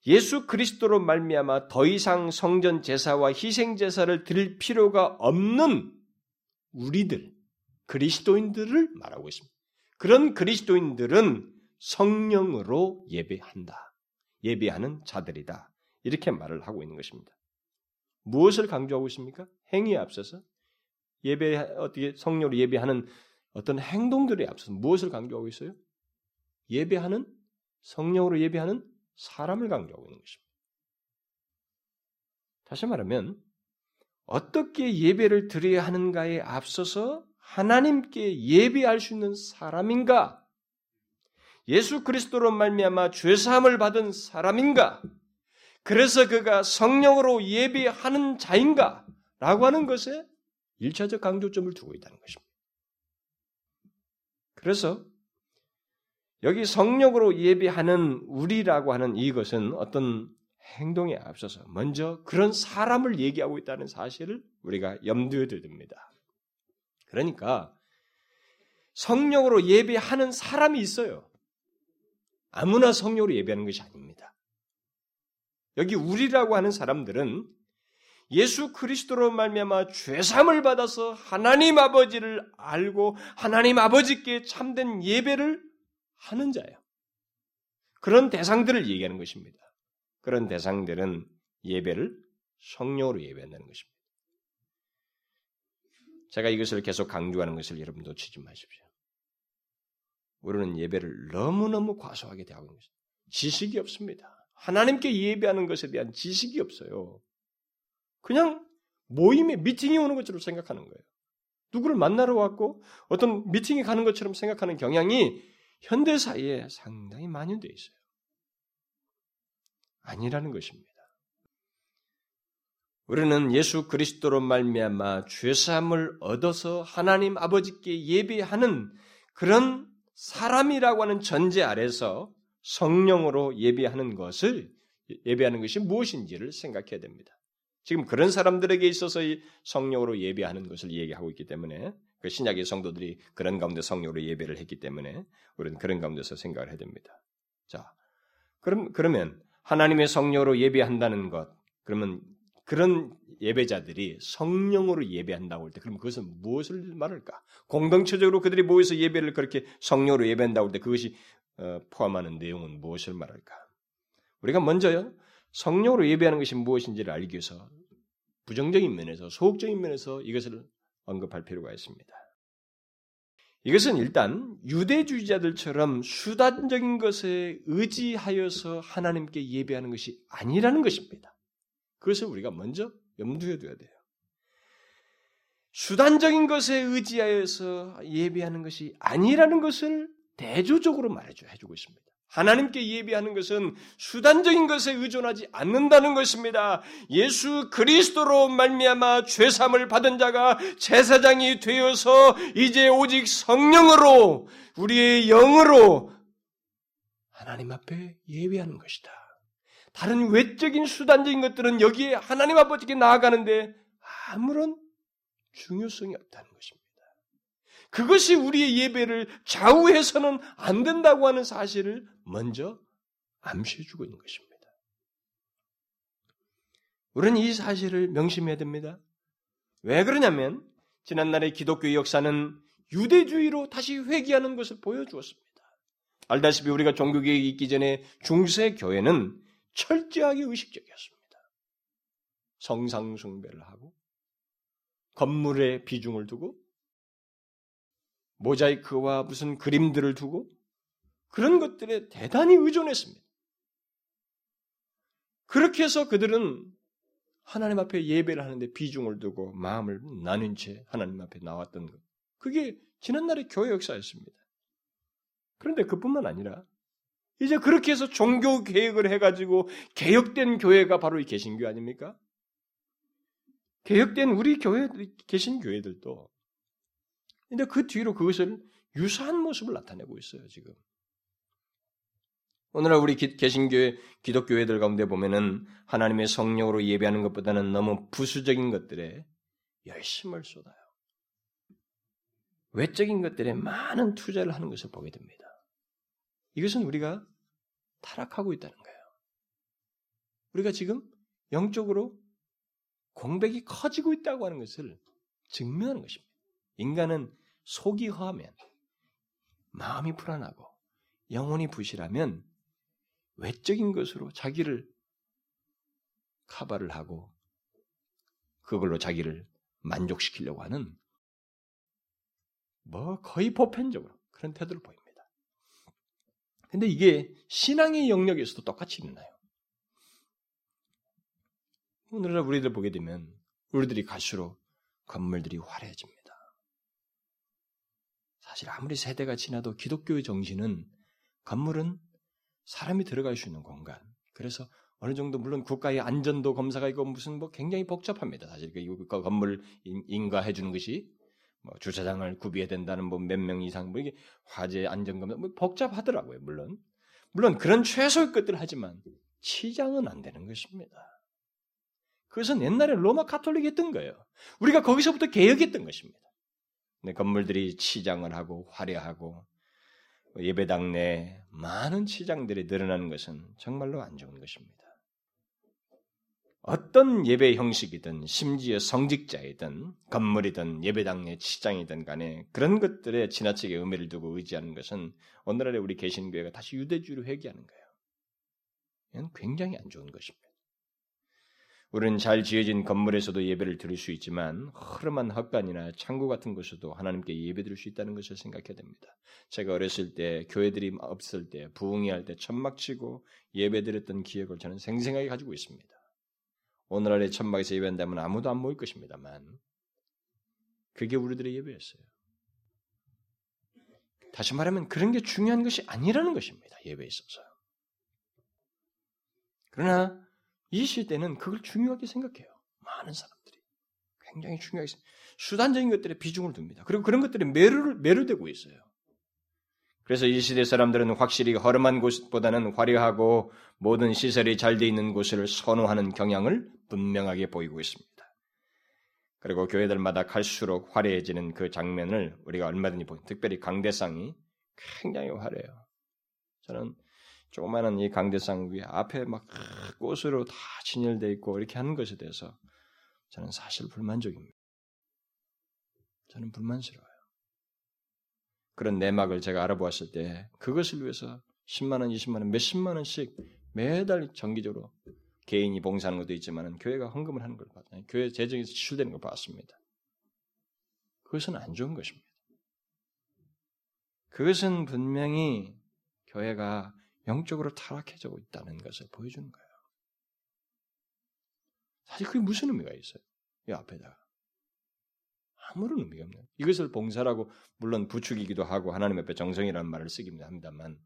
예수 그리스도로 말미암아 더 이상 성전 제사와 희생 제사를 드릴 필요가 없는 우리들 그리스도인들을 말하고 있습니다. 그런 그리스도인들은 성령으로 예배한다. 예배하는 자들이다. 이렇게 말을 하고 있는 것입니다. 무엇을 강조하고 있습니까? 행위에 앞서서 예배 어떻게 성령으로 예배하는 어떤 행동들에 앞서서 무엇을 강조하고 있어요? 예배하는 성령으로 예배하는 사람을 강조하고 있는 것입니다. 다시 말하면 어떻게 예배를 드려야 하는가에 앞서서 하나님께 예배할 수 있는 사람인가? 예수 그리스도로 말미암아 죄 사함을 받은 사람인가? 그래서 그가 성령으로 예배하는 자인가? 라고 하는 것에 일차적 강조점을 두고 있다는 것입니다. 그래서 여기 성령으로 예배하는 우리라고 하는 이것은 어떤 행동에 앞서서 먼저 그런 사람을 얘기하고 있다는 사실을 우리가 염두에 됩니다. 그러니까 성령으로 예배하는 사람이 있어요. 아무나 성령으로 예배하는 것이 아닙니다. 여기 우리라고 하는 사람들은 예수 그리스도로 말미암아 죄삼을 받아서 하나님 아버지를 알고 하나님 아버지께 참된 예배를 하는 자예요. 그런 대상들을 얘기하는 것입니다. 그런 대상들은 예배를 성령으로 예배한다는 것입니다. 제가 이것을 계속 강조하는 것을 여러분 놓치지 마십시오. 우리는 예배를 너무너무 과소하게 대하고 있는 것입니다. 지식이 없습니다. 하나님께 예배하는 것에 대한 지식이 없어요. 그냥 모임에 미팅이 오는 것처럼 생각하는 거예요. 누구를 만나러 왔고 어떤 미팅에 가는 것처럼 생각하는 경향이 현대 사회에 상당히 만연되어 있어요. 아니라는 것입니다. 우리는 예수 그리스도로 말미암아 죄사함을 얻어서 하나님 아버지께 예배하는 그런 사람이라고 하는 전제 아래서 성령으로 예배하는 것을 예배하는 것이 무엇인지를 생각해야 됩니다. 지금 그런 사람들에게 있어서 성령으로 예배하는 것을 얘기하고 있기 때문에 그 신약의 성도들이 그런 가운데 성령으로 예배를 했기 때문에 우리는 그런 가운데서 생각을 해야 됩니다. 자, 그럼 그러면 하나님의 성령으로 예배한다는 것, 그러면 그런 예배자들이 성령으로 예배한다고 할 때, 그럼 그것은 무엇을 말할까? 공동체적으로 그들이 모여서 예배를 그렇게 성령으로 예배한다고 할 때 그것이 어, 포함하는 내용은 무엇을 말할까? 우리가 먼저요, 성령으로 예배하는 것이 무엇인지를 알기 위해서 부정적인 면에서 소극적인 면에서 이것을 언급할 필요가 있습니다. 이것은 일단 유대주의자들처럼 수단적인 것에 의지하여서 하나님께 예배하는 것이 아니라는 것입니다. 그것을 우리가 먼저 염두에 둬야 돼요. 수단적인 것에 의지하여서 예배하는 것이 아니라는 것을 대조적으로 말해줘 해주고 있습니다. 하나님께 예배하는 것은 수단적인 것에 의존하지 않는다는 것입니다. 예수 그리스도로 말미암아 죄 삼을 받은 자가 제사장이 되어서 이제 오직 성령으로 우리의 영으로 하나님 앞에 예배하는 것이다. 다른 외적인 수단적인 것들은 여기에 하나님 아버지께 나아가는데 아무런 중요성이 없다는 것입니다. 그것이 우리의 예배를 좌우해서는 안 된다고 하는 사실을 먼저 암시해주고 있는 것입니다. 우리는 이 사실을 명심해야 됩니다. 왜 그러냐면 지난날의 기독교 역사는 유대주의로 다시 회귀하는 것을 보여주었습니다. 알다시피 우리가 종교개혁이 있기 전에 중세 교회는 철저하게 의식적이었습니다. 성상 숭배를 하고 건물에 비중을 두고 모자이크와 무슨 그림들을 두고 그런 것들에 대단히 의존했습니다. 그렇게 해서 그들은 하나님 앞에 예배를 하는데 비중을 두고 마음을 나눈 채 하나님 앞에 나왔던 것. 그게 지난날의 교회 역사였습니다. 그런데 그뿐만 아니라 이제 그렇게 해서 종교 개혁을 해가지고 개혁된 교회가 바로 이 개신교 아닙니까? 개혁된 우리 교회 계신 교회들도 근데 그 뒤로 그것을 유사한 모습을 나타내고 있어요 지금. 오늘날 우리 개신교회 기독교회들 가운데 보면은 하나님의 성령으로 예배하는 것보다는 너무 부수적인 것들에 열심을 쏟아요. 외적인 것들에 많은 투자를 하는 것을 보게 됩니다. 이것은 우리가 타락하고 있다는 거예요. 우리가 지금 영적으로 공백이 커지고 있다고 하는 것을 증명하는 것입니다. 인간은 속이 허하면 마음이 불안하고 영혼이 부실하면 외적인 것으로 자기를 카바를 하고 그걸로 자기를 만족시키려고 하는 뭐 거의 보편적으로 그런 태도를 보입니다. 근데 이게 신앙의 영역에서도 똑같이 일어나요. 오늘날 우리들 보게 되면 우리들이 갈수록 건물들이 화려해집니다. 사실 아무리 세대가 지나도 기독교의 정신은 건물은 사람이 들어갈 수 있는 공간. 그래서 어느 정도 물론 국가의 안전도 검사가 있고 무슨 뭐 굉장히 복잡합니다. 사실 그 건물 인가해 주는 것이 뭐 주차장을 구비해야 된다는 뭐 몇 명 이상 뭐 이게 화재 안전 검사 뭐 복잡하더라고요. 물론 물론 그런 최소의 것들을 하지만 치장은 안 되는 것입니다. 그것은 옛날에 로마 카톨릭이 했던 거예요. 우리가 거기서부터 개혁했던 것입니다. 네, 건물들이 치장을 하고 화려하고 예배당 내 많은 치장들이 늘어나는 것은 정말로 안 좋은 것입니다. 어떤 예배 형식이든 심지어 성직자이든 건물이든 예배당 내 치장이든 간에 그런 것들에 지나치게 의미를 두고 의지하는 것은 오늘날의 우리 개신교회가 다시 유대주의로 회귀하는 거예요. 이건 굉장히 안 좋은 것입니다. 우리는 잘 지어진 건물에서도 예배를 드릴 수 있지만 허름한 헛간이나 창고 같은 곳에도 하나님께 예배 드릴 수 있다는 것을 생각해야 됩니다. 제가 어렸을 때 교회들이 없을 때 부흥회 할 때 천막 치고 예배 드렸던 기억을 저는 생생하게 가지고 있습니다. 오늘날의 천막에서 예배한다면 아무도 안 모일 것입니다만 그게 우리들의 예배였어요. 다시 말하면 그런 게 중요한 것이 아니라는 것입니다. 예배에 있어서. 그러나 이 시대는 그걸 중요하게 생각해요. 많은 사람들이. 굉장히 중요하게 수단적인 것들에 비중을 둡니다. 그리고 그런 것들이 매료를, 매료되고 있어요. 그래서 이 시대 사람들은 확실히 허름한 곳보다는 화려하고 모든 시설이 잘 돼 있는 곳을 선호하는 경향을 분명하게 보이고 있습니다. 그리고 교회들마다 갈수록 화려해지는 그 장면을 우리가 얼마든지 보 특별히 강대상이 굉장히 화려해요. 저는 조그마한 이 강대상 위에 앞에 막 꽃으로 다 진열되어 있고 이렇게 하는 것에 대해서 저는 사실 불만족입니다. 저는 불만스러워요. 그런 내막을 제가 알아보았을 때 그것을 위해서 10만 원, 20만 원, 몇십만 원씩 매달 정기적으로 개인이 봉사하는 것도 있지만 교회가 헌금을 하는 걸 봤어요. 교회 재정에서 지출되는 걸 봤습니다. 그것은 안 좋은 것입니다. 그것은 분명히 교회가 영적으로 타락해져 있다는 것을 보여주는 거예요. 사실 그게 무슨 의미가 있어요? 이 앞에다가. 아무런 의미가 없는 이것을 봉사라고 물론 부축이기도 하고 하나님 앞에 정성이라는 말을 쓰기도 합니다만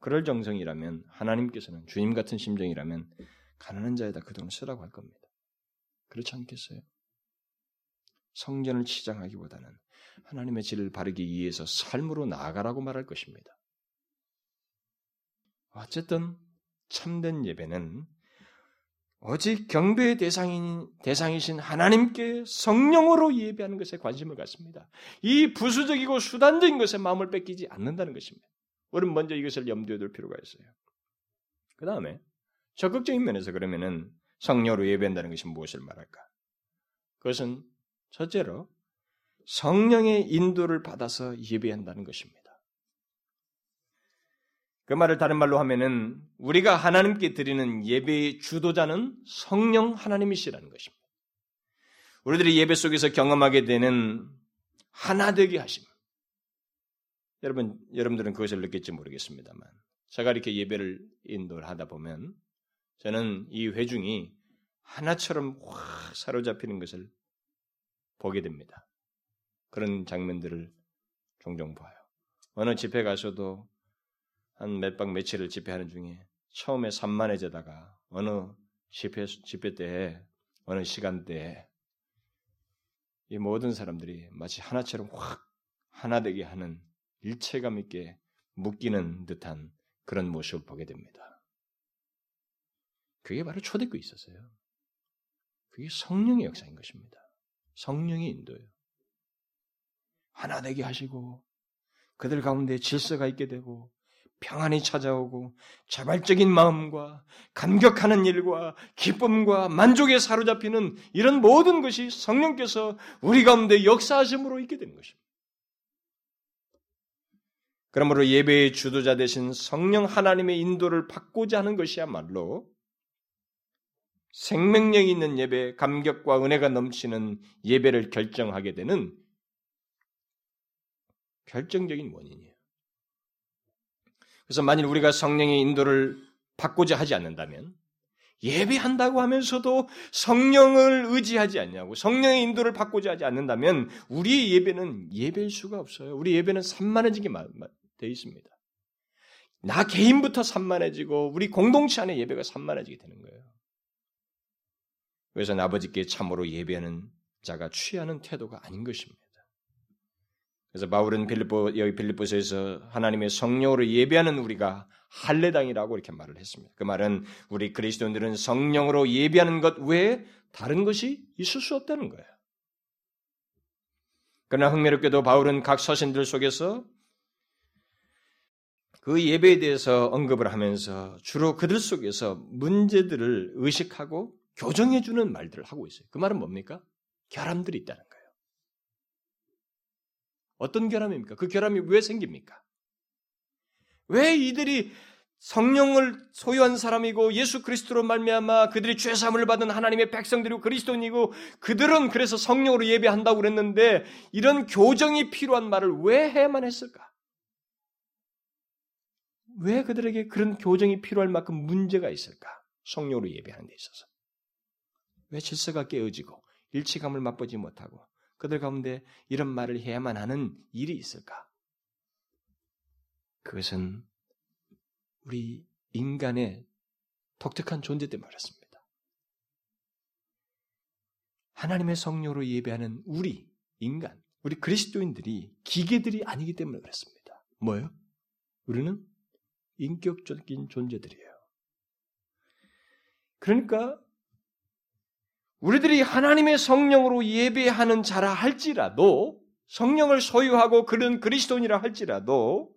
그럴 정성이라면 하나님께서는 주님 같은 심정이라면 가난한 자에다 그 돈을 쓰라고 할 겁니다. 그렇지 않겠어요? 성전을 치장하기보다는 하나님의 질을 바르기 위해서 삶으로 나아가라고 말할 것입니다. 어쨌든 참된 예배는 오직 경배의 대상인, 대상이신 하나님께 성령으로 예배하는 것에 관심을 갖습니다. 이 부수적이고 수단적인 것에 마음을 뺏기지 않는다는 것입니다. 우리는 먼저 이것을 염두에 둘 필요가 있어요. 그 다음에 적극적인 면에서 그러면은 성령으로 예배한다는 것이 무엇을 말할까? 그것은 첫째로 성령의 인도를 받아서 예배한다는 것입니다. 그 말을 다른 말로 하면은 우리가 하나님께 드리는 예배의 주도자는 성령 하나님이시라는 것입니다. 우리들이 예배 속에서 경험하게 되는 하나 되게 하심. 여러분, 여러분들은 그것을 느낄지 모르겠습니다만, 제가 이렇게 예배를 인도를 하다 보면, 저는 이 회중이 하나처럼 확 사로잡히는 것을 보게 됩니다. 그런 장면들을 종종 봐요. 어느 집회 가서도 한 몇 박 며칠을 집회하는 중에 처음에 산만해지다가 어느 집회, 집회 때에 어느 시간대에 이 모든 사람들이 마치 하나처럼 확 하나 되게 하는 일체감 있게 묶이는 듯한 그런 모습을 보게 됩니다. 그게 바로 초대교에 있었어요. 그게 성령의 역사인 것입니다. 성령의 인도예요. 하나 되게 하시고 그들 가운데 질서가 있게 되고 평안이 찾아오고 자발적인 마음과 감격하는 일과 기쁨과 만족에 사로잡히는 이런 모든 것이 성령께서 우리 가운데 역사하심으로 있게 되는 것입니다. 그러므로 예배의 주도자 되신 성령 하나님의 인도를 받고자 하는 것이야말로 생명력 있는 예배, 감격과 은혜가 넘치는 예배를 결정하게 되는 결정적인 원인이에요. 그래서 만일 우리가 성령의 인도를 받고자 하지 않는다면 예배한다고 하면서도 성령을 의지하지 않냐고 성령의 인도를 받고자 하지 않는다면 우리의 예배는 예배일 수가 없어요. 우리 예배는 산만해지게 되어 있습니다. 나 개인부터 산만해지고 우리 공동체 안에 예배가 산만해지게 되는 거예요. 그래서 아버지께 참으로 예배하는 자가 취하는 태도가 아닌 것입니다. 그래서 바울은 빌립보 여기 빌립보서에서 하나님의 성령으로 예배하는 우리가 할례당이라고 이렇게 말을 했습니다. 그 말은 우리 그리스도인들은 성령으로 예배하는 것 외에 다른 것이 있을 수 없다는 거예요. 그러나 흥미롭게도 바울은 각 서신들 속에서 그 예배에 대해서 언급을 하면서 주로 그들 속에서 문제들을 의식하고 교정해주는 말들을 하고 있어요. 그 말은 뭡니까? 결함들이 있다는. 어떤 결함입니까? 그 결함이 왜 생깁니까? 왜 이들이 성령을 소유한 사람이고 예수 그리스도로 말미암아 그들이 죄 사함을 받은 하나님의 백성들이고 그리스도인이고 그들은 그래서 성령으로 예배한다고 그랬는데 이런 교정이 필요한 말을 왜 해야만 했을까? 왜 그들에게 그런 교정이 필요할 만큼 문제가 있을까? 성령으로 예배하는 데 있어서. 왜 질서가 깨어지고 일치감을 맛보지 못하고 그들 가운데 이런 말을 해야만 하는 일이 있을까? 그것은 우리 인간의 독특한 존재 때문에 그렇습니다. 하나님의 성령으로 예배하는 우리 인간, 우리 그리스도인들이 기계들이 아니기 때문에 그렇습니다. 뭐요? 우리는 인격적인 존재들이에요. 그러니까 우리들이 하나님의 성령으로 예배하는 자라 할지라도 성령을 소유하고 그런 그리스도인이라 할지라도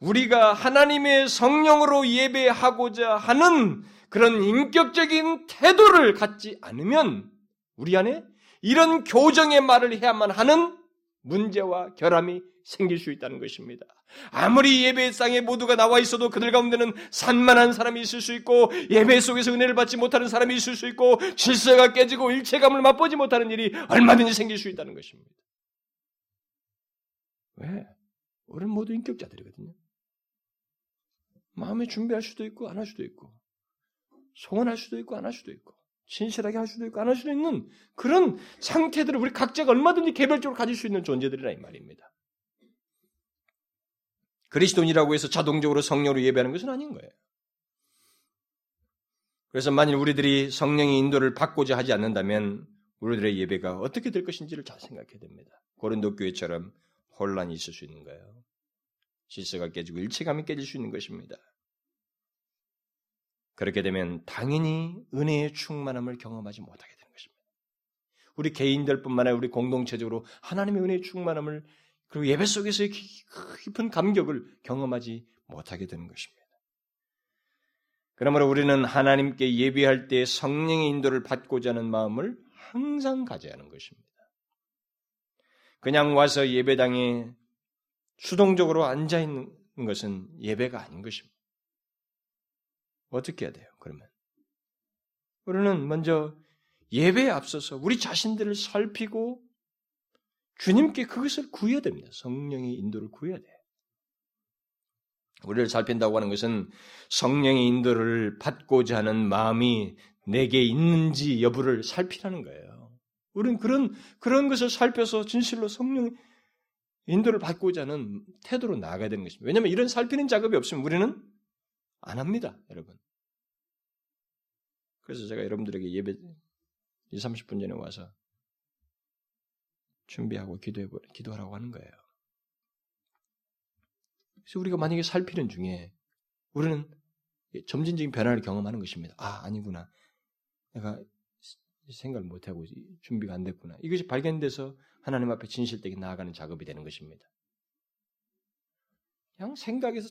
우리가 하나님의 성령으로 예배하고자 하는 그런 인격적인 태도를 갖지 않으면 우리 안에 이런 교정의 말을 해야만 하는 문제와 결함이 생길 수 있다는 것입니다. 아무리 예배상에 모두가 나와 있어도 그들 가운데는 산만한 사람이 있을 수 있고 예배 속에서 은혜를 받지 못하는 사람이 있을 수 있고 질서가 깨지고 일체감을 맛보지 못하는 일이 얼마든지 생길 수 있다는 것입니다. 왜? 우리는 모두 인격자들이거든요. 마음에 준비할 수도 있고 안 할 수도 있고 소원할 수도 있고 안 할 수도 있고 진실하게 할 수도 있고 안 할 수도 있는 그런 상태들을 우리 각자가 얼마든지 개별적으로 가질 수 있는 존재들이라 이 말입니다. 그리스도인이라고 해서 자동적으로 성령으로 예배하는 것은 아닌 거예요. 그래서 만일 우리들이 성령의 인도를 받고자 하지 않는다면 우리들의 예배가 어떻게 될 것인지를 잘 생각해야 됩니다. 고린도 교회처럼 혼란이 있을 수 있는 거예요. 질서가 깨지고 일체감이 깨질 수 있는 것입니다. 그렇게 되면 당연히 은혜의 충만함을 경험하지 못하게 되는 것입니다. 우리 개인들뿐만 아니라 우리 공동체적으로 하나님의 은혜의 충만함을 그리고 예배 속에서의 깊은 감격을 경험하지 못하게 되는 것입니다. 그러므로 우리는 하나님께 예배할 때 성령의 인도를 받고자 하는 마음을 항상 가져야 하는 것입니다. 그냥 와서 예배당에 수동적으로 앉아 있는 것은 예배가 아닌 것입니다. 어떻게 해야 돼요? 그러면 우리는 먼저 예배에 앞서서 우리 자신들을 살피고 주님께 그것을 구해야 됩니다. 성령의 인도를 구해야 돼. 우리를 살핀다고 하는 것은 성령의 인도를 받고자 하는 마음이 내게 있는지 여부를 살피라는 거예요. 우리는 그런 그런 것을 살펴서 진실로 성령 인도를 받고자 하는 태도로 나아가야 되는 것입니다. 왜냐하면 이런 살피는 작업이 없으면 우리는 안 합니다, 여러분. 그래서 제가 여러분들에게 예배 20, 30분 전에 와서 준비하고 기도해 기도하라고 하는 거예요. 그래서 우리가 만약에 살피는 중에 우리는 점진적인 변화를 경험하는 것입니다. 아, 아니구나. 내가 생각을 못하고 준비가 안 됐구나. 이것이 발견돼서 하나님 앞에 진실되게 나아가는 작업이 되는 것입니다. 그냥 생각에서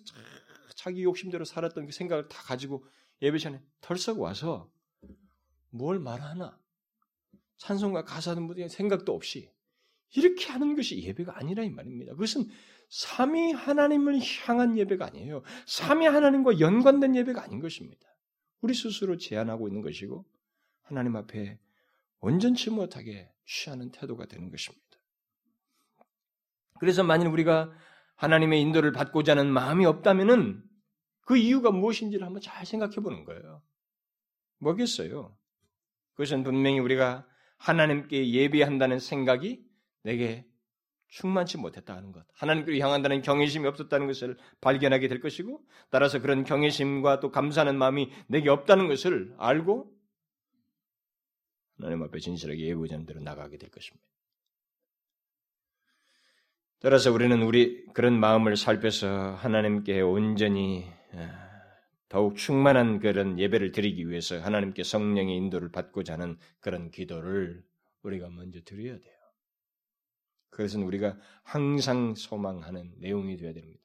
자기 욕심대로 살았던 그 생각을 다 가지고 예배 전에 털썩 와서 뭘 말하나 찬송과 가사는 뭐 생각도 없이 이렇게 하는 것이 예배가 아니라 이 말입니다. 그것은 삼위 하나님을 향한 예배가 아니에요. 삼위 하나님과 연관된 예배가 아닌 것입니다. 우리 스스로 제안하고 있는 것이고 하나님 앞에 온전치 못하게 취하는 태도가 되는 것입니다. 그래서 만일 우리가 하나님의 인도를 받고자 하는 마음이 없다면은 그 이유가 무엇인지를 한번 잘 생각해 보는 거예요. 뭐겠어요? 그것은 분명히 우리가 하나님께 예배한다는 생각이 내게 충만치 못했다는 것, 하나님께로 향한다는 경외심이 없었다는 것을 발견하게 될 것이고, 따라서 그런 경외심과 또 감사하는 마음이 내게 없다는 것을 알고 하나님 앞에 진실하게 예배하는 대로 나가게 될 것입니다. 따라서 우리는 우리 그런 마음을 살펴서 하나님께 온전히 아, 더욱 충만한 그런 예배를 드리기 위해서 하나님께 성령의 인도를 받고자 하는 그런 기도를 우리가 먼저 드려야 돼요. 그것은 우리가 항상 소망하는 내용이 되어야 됩니다.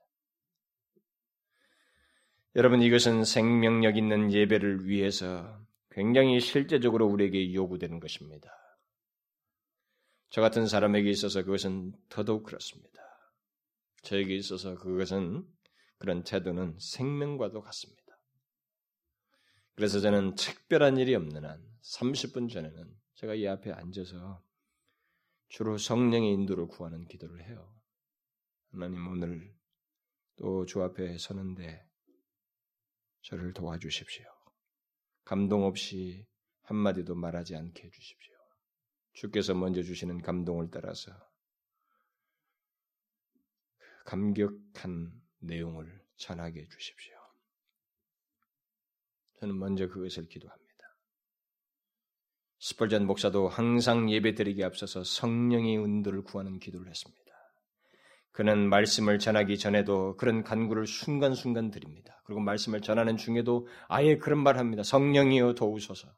여러분 이것은 생명력 있는 예배를 위해서 굉장히 실제적으로 우리에게 요구되는 것입니다. 저 같은 사람에게 있어서 그것은 더더욱 그렇습니다. 저에게 있어서 그것은 그런 태도는 생명과도 같습니다. 그래서 저는 특별한 일이 없는 한 30분 전에는 제가 이 앞에 앉아서 주로 성령의 인도를 구하는 기도를 해요. 하나님 오늘 또 주 앞에 서는데 저를 도와주십시오. 감동 없이 한마디도 말하지 않게 해주십시오. 주께서 먼저 주시는 감동을 따라서 그 감격한 내용을 전하게 해 주십시오. 저는 먼저 그것을 기도합니다. 스펄전 목사도 항상 예배드리기 앞서서 성령의 은도를 구하는 기도를 했습니다. 그는 말씀을 전하기 전에도 그런 간구를 순간순간 드립니다. 그리고 말씀을 전하는 중에도 아예 그런 말 합니다. 성령이여 도우소서.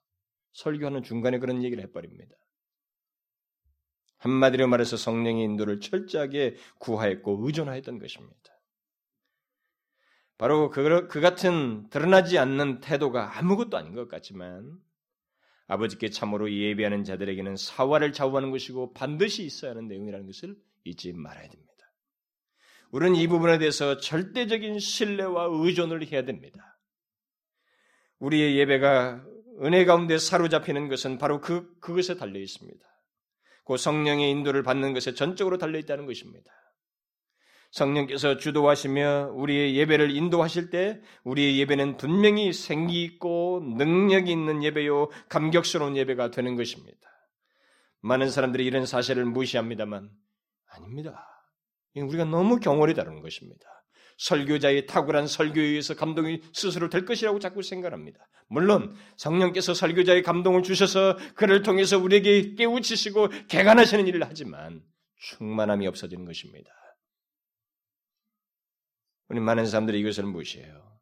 설교하는 중간에 그런 얘기를 해버립니다. 한마디로 말해서 성령의 인도를 철저하게 구하였고 의존하였던 것입니다. 바로 그, 그 같은 드러나지 않는 태도가 아무것도 아닌 것 같지만 아버지께 참으로 예배하는 자들에게는 사활을 좌우하는 것이고 반드시 있어야 하는 내용이라는 것을 잊지 말아야 됩니다. 우리는 이 부분에 대해서 절대적인 신뢰와 의존을 해야 됩니다. 우리의 예배가 은혜 가운데 사로잡히는 것은 바로 그, 그것에 달려 있습니다. 그 성령의 인도를 받는 것에 전적으로 달려 있다는 것입니다. 성령께서 주도하시며 우리의 예배를 인도하실 때 우리의 예배는 분명히 생기 있고 능력이 있는 예배요 감격스러운 예배가 되는 것입니다. 많은 사람들이 이런 사실을 무시합니다만 아닙니다. 우리가 너무 경월이 다루는 것입니다. 설교자의 탁월한 설교에 의해서 감동이 스스로 될 것이라고 자꾸 생각합니다. 물론 성령께서 설교자의 감동을 주셔서 그를 통해서 우리에게 깨우치시고 개간하시는 일을 하지만 충만함이 없어지는 것입니다. 우리 많은 사람들이 이것을 무시해요.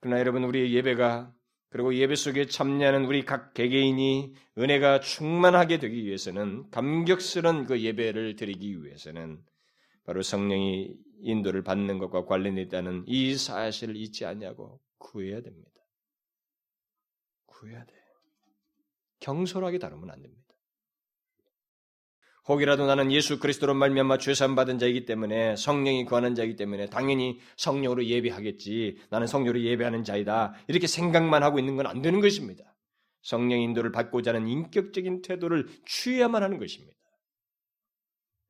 그러나 여러분 우리의 예배가 그리고 예배 속에 참여하는 우리 각 개개인이 은혜가 충만하게 되기 위해서는 감격스러운 그 예배를 드리기 위해서는 바로 성령이 인도를 받는 것과 관련이 있다는 이 사실을 잊지 않냐고 구해야 됩니다. 구해야 돼. 경솔하게 다루면 안 됩니다. 혹이라도 나는 예수 그리스도로 말미암아 죄산 받은 자이기 때문에 성령이 거하는 자이기 때문에 당연히 성령으로 예배하겠지. 나는 성령으로 예배하는 자이다. 이렇게 생각만 하고 있는 건 안 되는 것입니다. 성령 인도를 받고자 하는 인격적인 태도를 취해야만 하는 것입니다.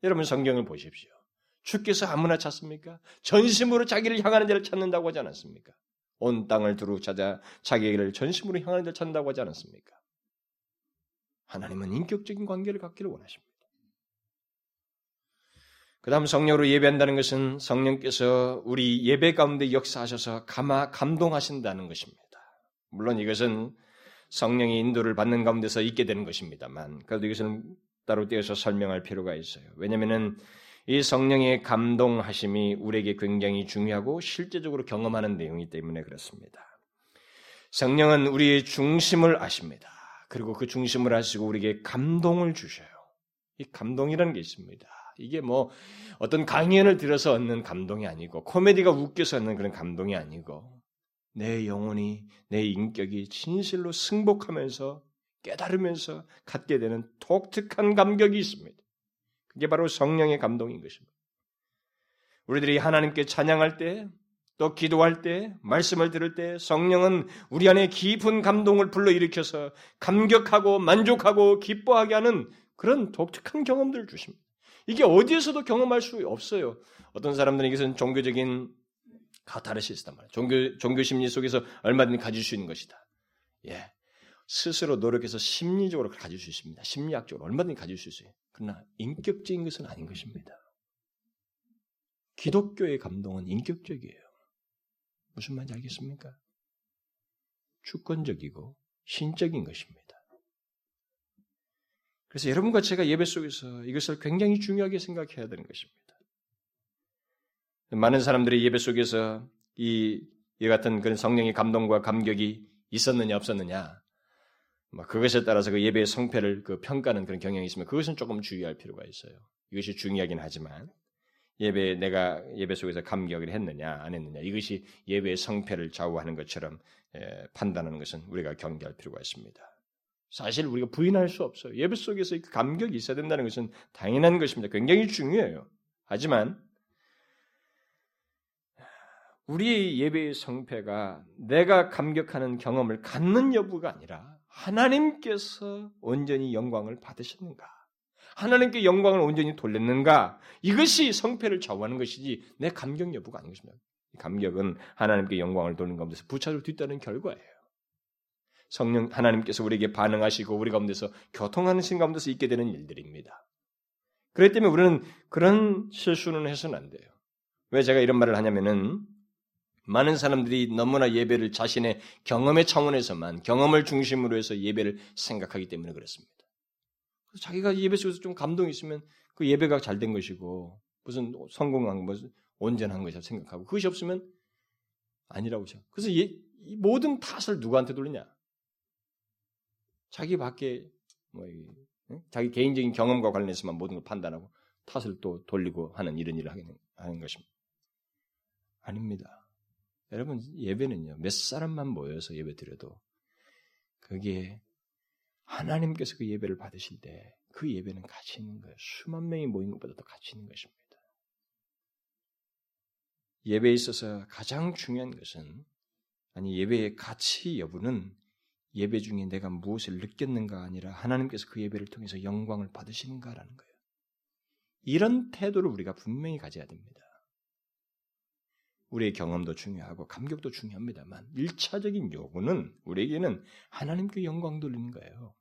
여러분 성경을 보십시오. 주께서 아무나 찾습니까? 전심으로 자기를 향하는 자를 찾는다고 하지 않았습니까? 온 땅을 두루 찾아 자기를 전심으로 향하는 자를 찾는다고 하지 않았습니까? 하나님은 인격적인 관계를 갖기를 원하십니다. 그 다음 성령으로 예배한다는 것은 성령께서 우리 예배 가운데 역사하셔서 감화, 감동하신다는 것입니다. 물론 이것은 성령의 인도를 받는 가운데서 있게 되는 것입니다만, 그래도 이것은 따로 떼어서 설명할 필요가 있어요. 왜냐면은 이 성령의 감동하심이 우리에게 굉장히 중요하고 실제적으로 경험하는 내용이기 때문에 그렇습니다. 성령은 우리의 중심을 아십니다. 그리고 그 중심을 아시고 우리에게 감동을 주셔요. 이 감동이라는 게 있습니다. 이게 뭐 어떤 강연을 들어서 얻는 감동이 아니고 코미디가 웃겨서 얻는 그런 감동이 아니고 내 영혼이 내 인격이 진실로 승복하면서 깨달으면서 갖게 되는 독특한 감격이 있습니다. 그게 바로 성령의 감동인 것입니다. 우리들이 하나님께 찬양할 때, 또 기도할 때, 말씀을 들을 때 성령은 우리 안에 깊은 감동을 불러일으켜서 감격하고 만족하고 기뻐하게 하는 그런 독특한 경험들을 주십니다. 이게 어디에서도 경험할 수 없어요. 어떤 이것은 종교적인 카타르시스단 말이에요. 종교, 종교 심리 속에서 얼마든지 가질 수 있는 것이다. 예. 스스로 노력해서 심리적으로 가질 수 있습니다. 심리학적으로 얼마든지 가질 수 있어요. 그러나 인격적인 것은 아닌 것입니다. 기독교의 감동은 인격적이에요. 무슨 말인지 알겠습니까? 주권적이고 신적인 것입니다. 그래서 여러분과 제가 예배 속에서 이것을 굉장히 중요하게 생각해야 되는 것입니다. 많은 사람들이 예배 속에서 이, 이 같은 그런 성령의 감동과 감격이 있었느냐 없었느냐 뭐 그것에 따라서 그 예배의 성패를 그 평가하는 그런 경향이 있으면 그것은 조금 주의할 필요가 있어요. 이것이 중요하긴 하지만 예배 내가 예배 속에서 감격을 했느냐 안 했느냐 이것이 예배의 성패를 좌우하는 것처럼 에, 판단하는 것은 우리가 경계할 필요가 있습니다. 사실 우리가 부인할 수 없어요. 예배 속에서 그 감격이 있어야 된다는 것은 당연한 것입니다. 굉장히 중요해요. 하지만 우리의 예배의 성패가 내가 감격하는 경험을 갖는 여부가 아니라 하나님께서 온전히 영광을 받으셨는가? 하나님께 영광을 온전히 돌렸는가? 이것이 성패를 좌우하는 것이지 내 감격 여부가 아닌 것입니다. 감격은 하나님께 영광을 돌리는 가운데서 부차로 뒤따르는 결과예요. 성령 하나님께서 우리에게 반응하시고 우리 가운데서 교통하는 신 가운데서 있게 되는 일들입니다. 그렇기 때문에 우리는 그런 실수는 해서는 안 돼요. 왜 제가 이런 말을 하냐면은 많은 사람들이 너무나 예배를 자신의 경험의 차원에서만 경험을 중심으로 해서 예배를 생각하기 때문에 그렇습니다. 자기가 예배 속에서 좀 감동이 있으면 그 예배가 잘 된 것이고 무슨 성공한 무슨 온전한 것이라 생각하고 그것이 없으면 아니라고 생각. 그래서 예, 모든 탓을 누구한테 돌리냐? 자기 밖에 뭐 자기 개인적인 경험과 관련해서만 모든 걸 판단하고 탓을 또 돌리고 하는 이런 일을 하는, 하는 것입니다. 아닙니다. 여러분 예배는요 몇 사람만 모여서 예배 드려도 그게 하나님께서 그 예배를 받으실 때 그 예배는 가치 있는 거예요. 수만 명이 모인 것보다 도 가치 있는 것입니다. 예배에 있어서 가장 중요한 것은 아니 예배의 가치 여부는 예배 중에 내가 무엇을 느꼈는가 아니라 하나님께서 그 예배를 통해서 영광을 받으시는가라는 거예요. 이런 태도를 우리가 분명히 가져야 됩니다. 우리의 경험도 중요하고 감격도 중요합니다만 1차적인 요구는 우리에게는 하나님께 영광 돌리는 거예요.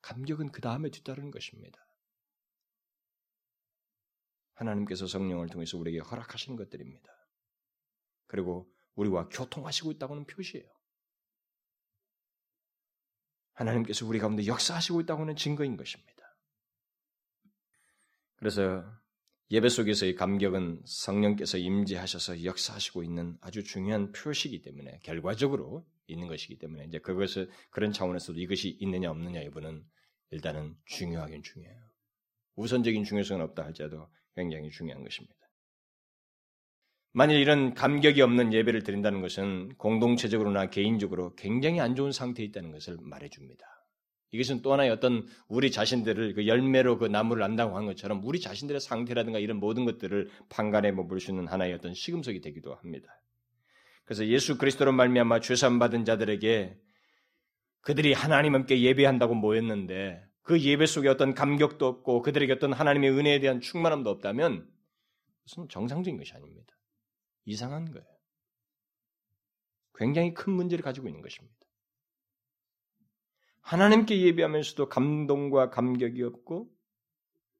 감격은 그 다음에 뒤따르는 것입니다. 하나님께서 성령을 통해서 우리에게 허락하시는 것들입니다. 그리고 우리와 교통하시고 있다고는 표시예요. 하나님께서 우리 가운데 역사하시고 있다고 하는 증거인 것입니다. 그래서 예배 속에서의 감격은 성령께서 임재하셔서 역사하시고 있는 아주 중요한 표시이기 때문에 결과적으로 있는 것이기 때문에 이제 그것을 그런 차원에서도 이것이 있느냐 없느냐 여부는 일단은 중요하긴 중요해요. 우선적인 중요성은 없다 할지라도 굉장히 중요한 것입니다. 만일 이런 감격이 없는 예배를 드린다는 것은 공동체적으로나 개인적으로 굉장히 안 좋은 상태에 있다는 것을 말해줍니다. 이것은 또 하나의 어떤 우리 자신들을 그 열매로 그 나무를 안다고 한 것처럼 우리 자신들의 상태라든가 이런 모든 것들을 판간해 볼 수 있는 하나의 어떤 시금석이 되기도 합니다. 그래서 예수 그리스도로 말미암아 죄산 받은 자들에게 그들이 하나님 함께 예배한다고 모였는데 그 예배 속에 어떤 감격도 없고 그들에게 어떤 하나님의 은혜에 대한 충만함도 없다면 무슨 정상적인 것이 아닙니다. 이상한 거예요. 굉장히 큰 문제를 가지고 있는 것입니다. 하나님께 예배하면서도 감동과 감격이 없고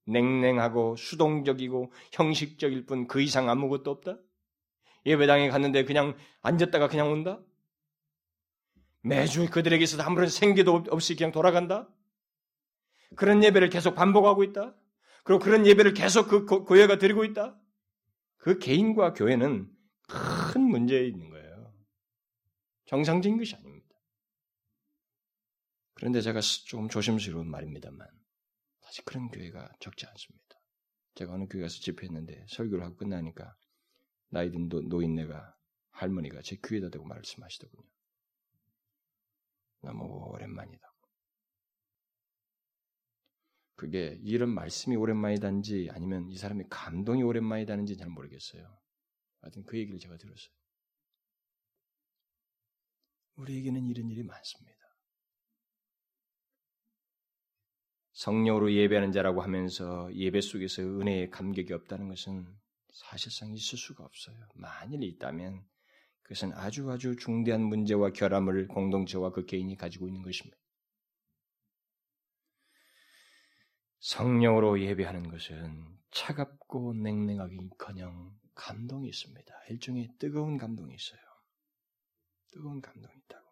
냉랭하고 수동적이고 형식적일 뿐 그 이상 아무것도 없다? 예배당에 갔는데 그냥 앉았다가 그냥 온다? 매주 그들에게 있어서 아무런 생계도 없이 그냥 돌아간다? 그런 예배를 계속 반복하고 있다? 그리고 그런 예배를 계속 그 교회가 드리고 있다? 그 개인과 교회는 큰 문제에 있는 거예요. 정상적인 것이 아닙니다. 그런데 제가 조금 조심스러운 말입니다만 사실 그런 교회가 적지 않습니다. 제가 어느 교회 가서 집회했는데 설교를 하고 끝나니까 나이 든 노인네가 할머니가 제 귀에다 대고 말씀하시더군요. 너무 오랜만이다. 그게 이런 말씀이 오랜만이단지 아니면 이 사람이 감동이 오랜만이다는지 잘 모르겠어요. 하여튼 그 얘기를 제가 들었어요. 우리에게는 이런 일이 많습니다. 성령으로 예배하는 자라고 하면서 예배 속에서 은혜의 감격이 없다는 것은 사실상 있을 수가 없어요. 만일 있다면 그것은 아주 아주 중대한 문제와 결함을 공동체와 그 개인이 가지고 있는 것입니다. 성령으로 예배하는 것은 차갑고 냉랭하기커녕 감동이 있습니다. 일종의 뜨거운 감동이 있어요. 뜨거운 감동이 있다고.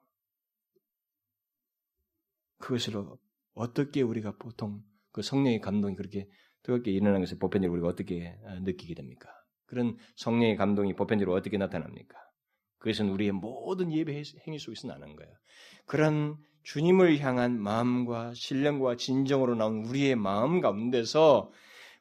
그것으로 어떻게 우리가 보통 그 성령의 감동이 그렇게 뜨겁게 일어나는 것을 보편적으로 우리가 어떻게 어, 느끼게 됩니까? 그런 성령의 감동이 보편적으로 어떻게 나타납니까? 그것은 우리의 모든 예배 행위 속에서 나는 거예요. 그런 주님을 향한 마음과 신령과 진정으로 나온 우리의 마음 가운데서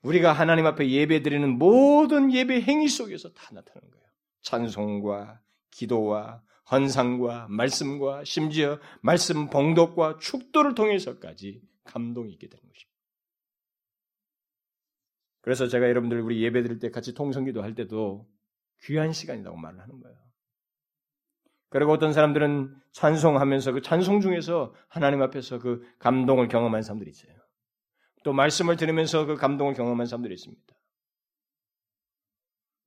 우리가 하나님 앞에 예배 드리는 모든 예배 행위 속에서 다 나타나는 거예요. 찬송과 기도와 헌상과 말씀과 심지어 말씀 봉독과 축도를 통해서까지 감동이 있게 되는 것입니다. 그래서 제가 여러분들 우리 예배 드릴 때 같이 통성기도 할 때도 귀한 시간이라고 말을 하는 거예요. 그리고 어떤 사람들은 찬송하면서 그 찬송 중에서 하나님 앞에서 그 감동을 경험한 사람들이 있어요. 또 말씀을 들으면서 그 감동을 경험한 사람들이 있습니다.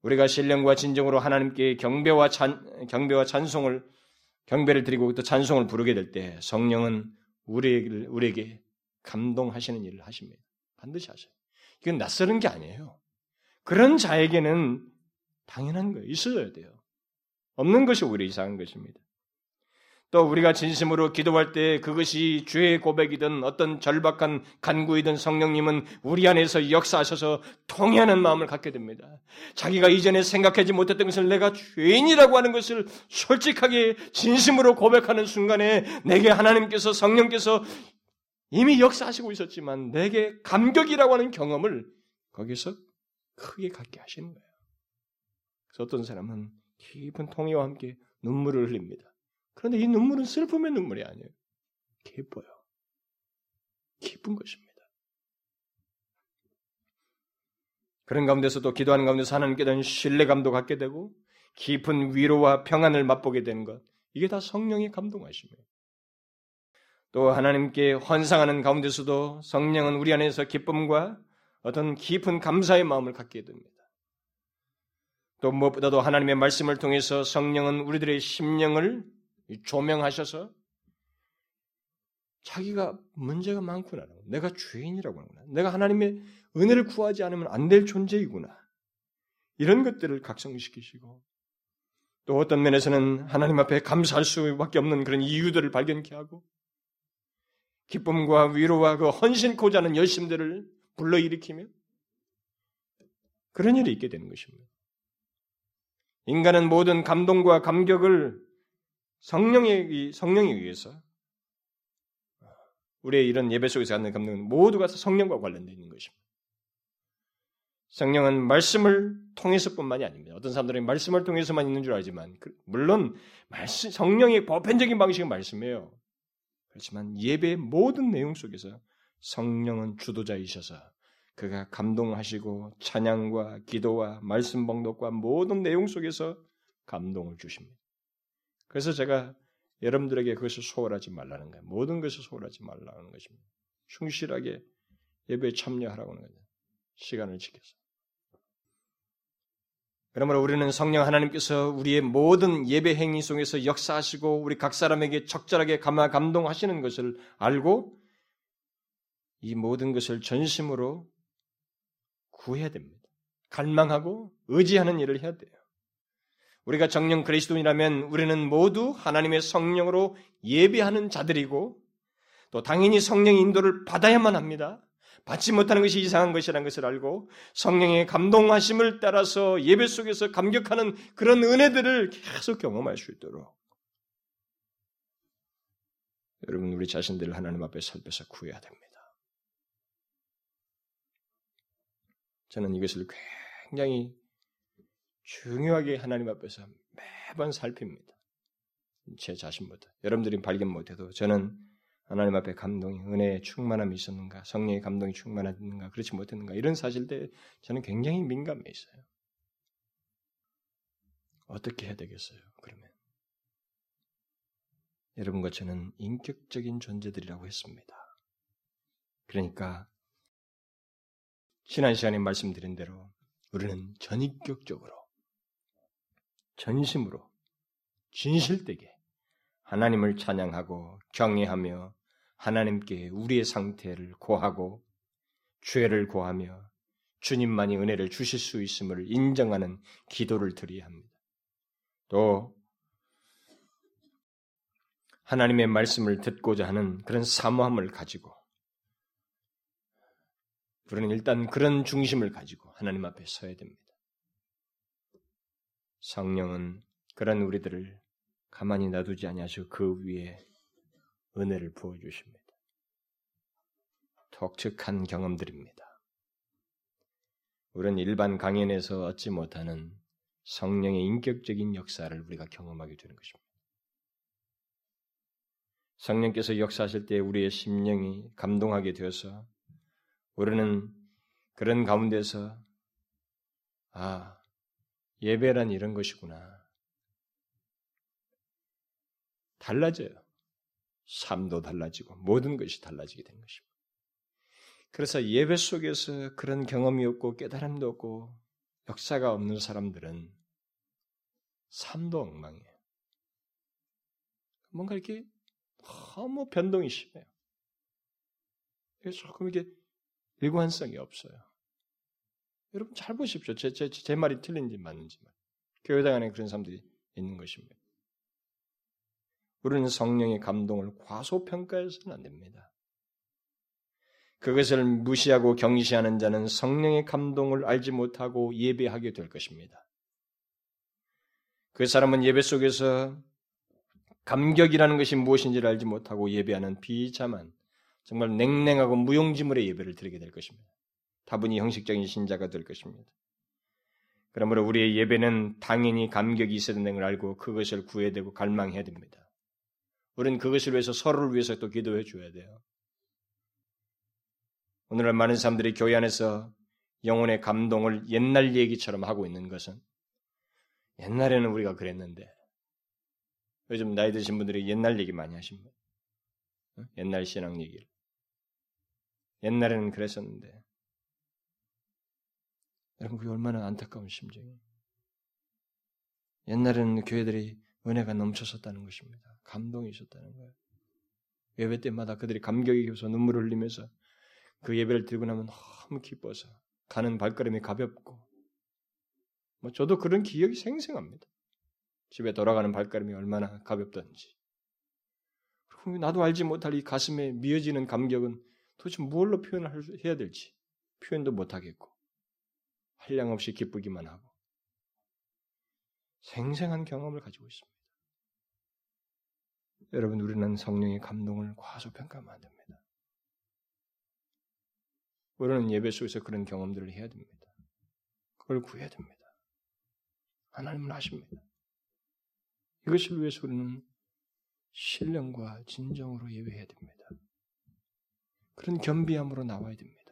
우리가 신령과 진정으로 하나님께 경배와 찬, 경배와 찬송을 경배를 드리고 또 찬송을 부르게 될 때 성령은 우리에게, 우리에게 감동하시는 일을 하십니다. 반드시 하셔요. 이건 낯설은 게 아니에요. 그런 자에게는 당연한 거예요. 있어야 돼요. 없는 것이 오히려 이상한 것입니다. 또 우리가 진심으로 기도할 때 그것이 죄의 고백이든 어떤 절박한 간구이든 성령님은 우리 안에서 역사하셔서 통해하는 마음을 갖게 됩니다. 자기가 이전에 생각하지 못했던 것을 내가 죄인이라고 하는 것을 솔직하게 진심으로 고백하는 순간에 내게 하나님께서 성령께서 이미 역사하시고 있었지만 내게 감격이라고 하는 경험을 거기서 크게 갖게 하시는 거예요. 그래서 어떤 사람은 깊은 통해와 함께 눈물을 흘립니다. 그런데 이 눈물은 슬픔의 눈물이 아니에요. 기뻐요. 기쁜 것입니다. 그런 가운데서도 기도하는 가운데서 하나님께 대한 신뢰감도 갖게 되고 깊은 위로와 평안을 맛보게 되는 것. 이게 다 성령의 감동하심이에요. 또 하나님께 환상하는 가운데서도 성령은 우리 안에서 기쁨과 어떤 깊은 감사의 마음을 갖게 됩니다. 또 무엇보다도 하나님의 말씀을 통해서 성령은 우리들의 심령을 조명하셔서 자기가 문제가 많구나. 내가 죄인이라고 하는구나. 내가 하나님의 은혜를 구하지 않으면 안 될 존재이구나. 이런 것들을 각성시키시고 또 어떤 면에서는 하나님 앞에 감사할 수밖에 없는 그런 이유들을 발견케 하고 기쁨과 위로와 그 헌신코자 하는 열심들을 불러일으키며 그런 일이 있게 되는 것입니다. 인간은 모든 감동과 감격을 성령에, 성령에 의해서 우리의 이런 예배 속에서 갖는 감동은 모두가 성령과 관련되어 있는 것입니다. 성령은 말씀을 통해서뿐만이 아닙니다. 어떤 사람들은 말씀을 통해서만 있는 줄 알지만 그, 물론 말씀, 성령의 보편적인 방식은 말씀이에요. 그렇지만 예배의 모든 내용 속에서 성령은 주도자이셔서 그가 감동하시고 찬양과 기도와 말씀 봉독과 모든 내용 속에서 감동을 주십니다. 그래서 제가 여러분들에게 그것을 소홀하지 말라는 거예요. 모든 것을 소홀하지 말라는 것입니다. 충실하게 예배에 참여하라고 하는 거죠. 시간을 지켜서. 그러므로 우리는 성령 하나님께서 우리의 모든 예배 행위 속에서 역사하시고 우리 각 사람에게 적절하게 감동하시는 것을 알고 이 모든 것을 전심으로 구해야 됩니다. 갈망하고 의지하는 일을 해야 돼요. 우리가 정령 그리스도인이라면 우리는 모두 하나님의 성령으로 예배하는 자들이고 또 당연히 성령의 인도를 받아야만 합니다. 받지 못하는 것이 이상한 것이라는 것을 알고 성령의 감동하심을 따라서 예배 속에서 감격하는 그런 은혜들을 계속 경험할 수 있도록 여러분 우리 자신들을 하나님 앞에 살펴서 구해야 됩니다. 저는 이것을 굉장히 중요하게 하나님 앞에서 매번 살핍니다. 제 자신보다. 여러분들이 발견 못해도 저는 하나님 앞에 감동이, 은혜의 충만함이 있었는가, 성령의 감동이 충만했는가, 그렇지 못했는가, 이런 사실때 저는 굉장히 민감해 있어요. 어떻게 해야 되겠어요, 그러면? 여러분과 저는 인격적인 존재들이라고 했습니다. 그러니까, 지난 시간에 말씀드린 대로 우리는 전인격적으로 전심으로 진실되게 하나님을 찬양하고 경외하며 하나님께 우리의 상태를 고하고 죄를 고하며 주님만이 은혜를 주실 수 있음을 인정하는 기도를 드려야 합니다. 또 하나님의 말씀을 듣고자 하는 그런 사모함을 가지고 우리는 일단 그런 중심을 가지고 하나님 앞에 서야 됩니다. 성령은 그런 우리들을 가만히 놔두지 아니하시고 그 위에 은혜를 부어 주십니다. 독특한 경험들입니다. 우리는 일반 강연에서 얻지 못하는 성령의 인격적인 역사를 우리가 경험하게 되는 것입니다. 성령께서 역사하실 때 우리의 심령이 감동하게 되어서 우리는 그런 가운데서 아 예배란 이런 것이구나. 달라져요. 삶도 달라지고 모든 것이 달라지게 된 것입니다. 그래서 예배 속에서 그런 경험이 없고 깨달음도 없고 역사가 없는 사람들은 삶도 엉망이에요. 뭔가 이렇게 너무 변동이 심해요. 조금 이게 일관성이 없어요. 여러분 잘 보십시오. 제, 제, 제 말이 틀린지 맞는지만. 교회당 안에 그런 사람들이 있는 것입니다. 우리는 성령의 감동을 과소평가해서는 안 됩니다. 그것을 무시하고 경시하는 자는 성령의 감동을 알지 못하고 예배하게 될 것입니다. 그 사람은 예배 속에서 감격이라는 것이 무엇인지를 알지 못하고 예배하는 비참한 정말 냉랭하고 무용지물의 예배를 드리게 될 것입니다. 다분히 형식적인 신자가 될 것입니다. 그러므로 우리의 예배는 당연히 감격이 있어야 된다는 걸 알고 그것을 구해야 되고 갈망해야 됩니다. 우리는 그것을 위해서 서로를 위해서 또 기도해 줘야 돼요. 오늘날 많은 사람들이 교회 안에서 영혼의 감동을 옛날 얘기처럼 하고 있는 것은 옛날에는 우리가 그랬는데 요즘 나이 드신 분들이 옛날 얘기 많이 하십니다. 옛날 신앙 얘기를. 옛날에는 그랬었는데 여러분 그게 얼마나 안타까운 심정이에요. 옛날에는 교회들이 은혜가 넘쳤었다는 것입니다. 감동이 있었다는 거예요. 예배 때마다 그들이 감격이 겨서 눈물을 흘리면서 그 예배를 드리고 나면 너무 기뻐서 가는 발걸음이 가볍고 뭐 저도 그런 기억이 생생합니다. 집에 돌아가는 발걸음이 얼마나 가볍던지. 그리고 나도 알지 못할 이 가슴에 미어지는 감격은 도대체 무엇로 표현을 해야 될지 표현도 못하겠고 한량 없이 기쁘기만 하고 생생한 경험을 가지고 있습니다. 여러분 우리는 성령의 감동을 과소평가하면 안 됩니다. 우리는 예배 속에서 그런 경험들을 해야 됩니다. 그걸 구해야 됩니다. 하나님은 아십니다. 이것을 위해서 우리는 신령과 진정으로 예배해야 됩니다. 그런 겸비함으로 나와야 됩니다.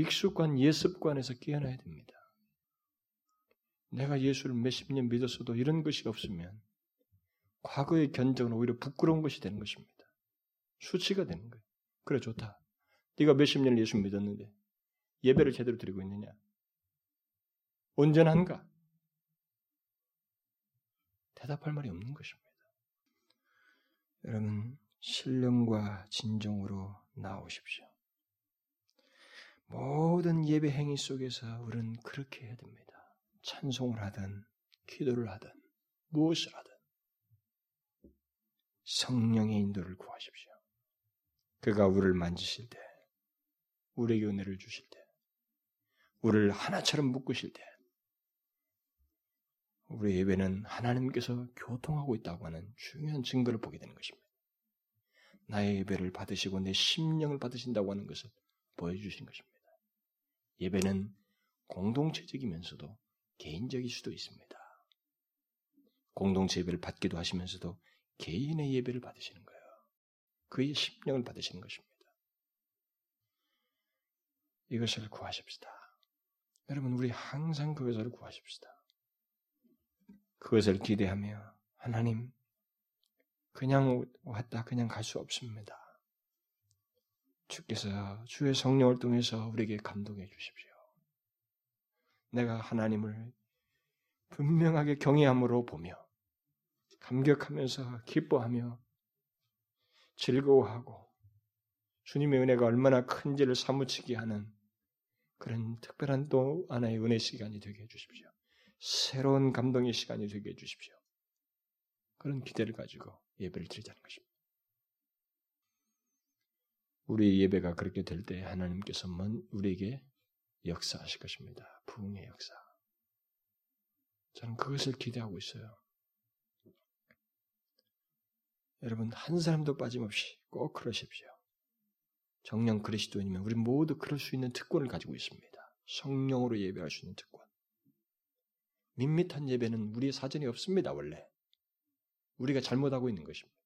익숙한 예습관에서 깨어나야 됩니다. 내가 예수를 몇십 년 믿었어도 이런 것이 없으면 과거의 견적은 오히려 부끄러운 것이 되는 것입니다. 수치가 되는 거예요. 그래 좋다. 네가 몇십 년 예수 믿었는데 예배를 제대로 드리고 있느냐? 온전한가? 대답할 말이 없는 것입니다. 여러분 신령과 진정으로 나오십시오. 모든 예배 행위 속에서 우리는 그렇게 해야 됩니다. 찬송을 하든 기도를 하든 무엇을 하든 성령의 인도를 구하십시오. 그가 우리를 만지실 때, 우리에게 은혜를 주실 때, 우리를 하나처럼 묶으실 때, 우리 예배는 하나님께서 교통하고 있다고 하는 중요한 증거를 보게 되는 것입니다. 나의 예배를 받으시고 내 심령을 받으신다고 하는 것을 보여주신 것입니다. 예배는 공동체적이면서도 개인적일 수도 있습니다. 공동체 예배를 받기도 하시면서도 개인의 예배를 받으시는 거예요. 그의 심령을 받으시는 것입니다. 이것을 구하십시다. 여러분, 우리 항상 그것을 구하십시다. 그것을 기대하며, 하나님, 그냥 왔다, 그냥 갈 수 없습니다. 주께서 주의 성령을 통해서 우리에게 감동해 주십시오. 내가 하나님을 분명하게 경외함으로 보며 감격하면서 기뻐하며 즐거워하고 주님의 은혜가 얼마나 큰지를 사무치게 하는 그런 특별한 또 하나의 은혜 시간이 되게 해주십시오. 새로운 감동의 시간이 되게 해주십시오. 그런 기대를 가지고 예배를 드리자는 것입니다. 우리 예배가 그렇게 될 때 하나님께서 우리에게 역사하실 것입니다. 부흥의 역사. 저는 그것을 기대하고 있어요. 여러분 한 사람도 빠짐없이 꼭 그러십시오. 정령 그리스도인이면 우리 모두 그럴 수 있는 특권을 가지고 있습니다. 성령으로 예배할 수 있는 특권. 밋밋한 예배는 우리의 사전이 없습니다. 원래 우리가 잘못하고 있는 것입니다.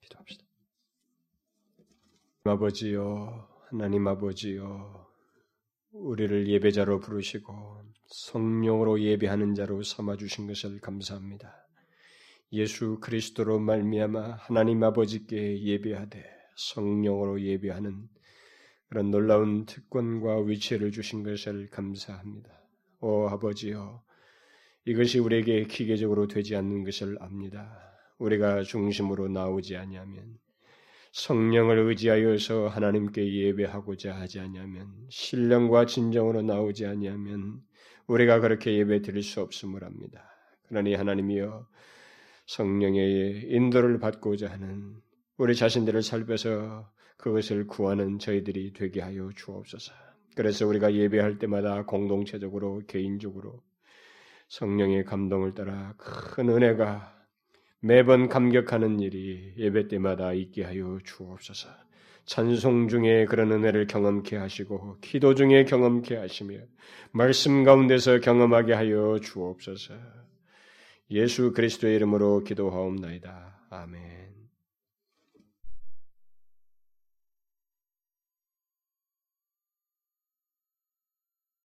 기도합시다. 아버지요, 하나님 아버지요, 우리를 예배자로 부르시고 성령으로 예배하는 자로 삼아 주신 것을 감사합니다. 예수 그리스도로 말미암아 하나님 아버지께 예배하되 성령으로 예배하는 그런 놀라운 특권과 위치를 주신 것을 감사합니다. 오 아버지여, 이것이 우리에게 기계적으로 되지 않는 것을 압니다. 우리가 중심으로 나오지 아니하면 성령을 의지하여서 하나님께 예배하고자 하지 아니하면 신령과 진정으로 나오지 아니하면 우리가 그렇게 예배 드릴 수 없음을 압니다. 그러니 하나님이여 성령의 인도를 받고자 하는 우리 자신들을 살펴서 그것을 구하는 저희들이 되게 하여 주옵소서. 그래서 우리가 예배할 때마다 공동체적으로 개인적으로 성령의 감동을 따라 큰 은혜가 매번 감격하는 일이 예배 때마다 있게 하여 주옵소서. 찬송 중에 그런 은혜를 경험케 하시고 기도 중에 경험케 하시며 말씀 가운데서 경험하게 하여 주옵소서. 예수 그리스도의 이름으로 기도하옵나이다. 아멘.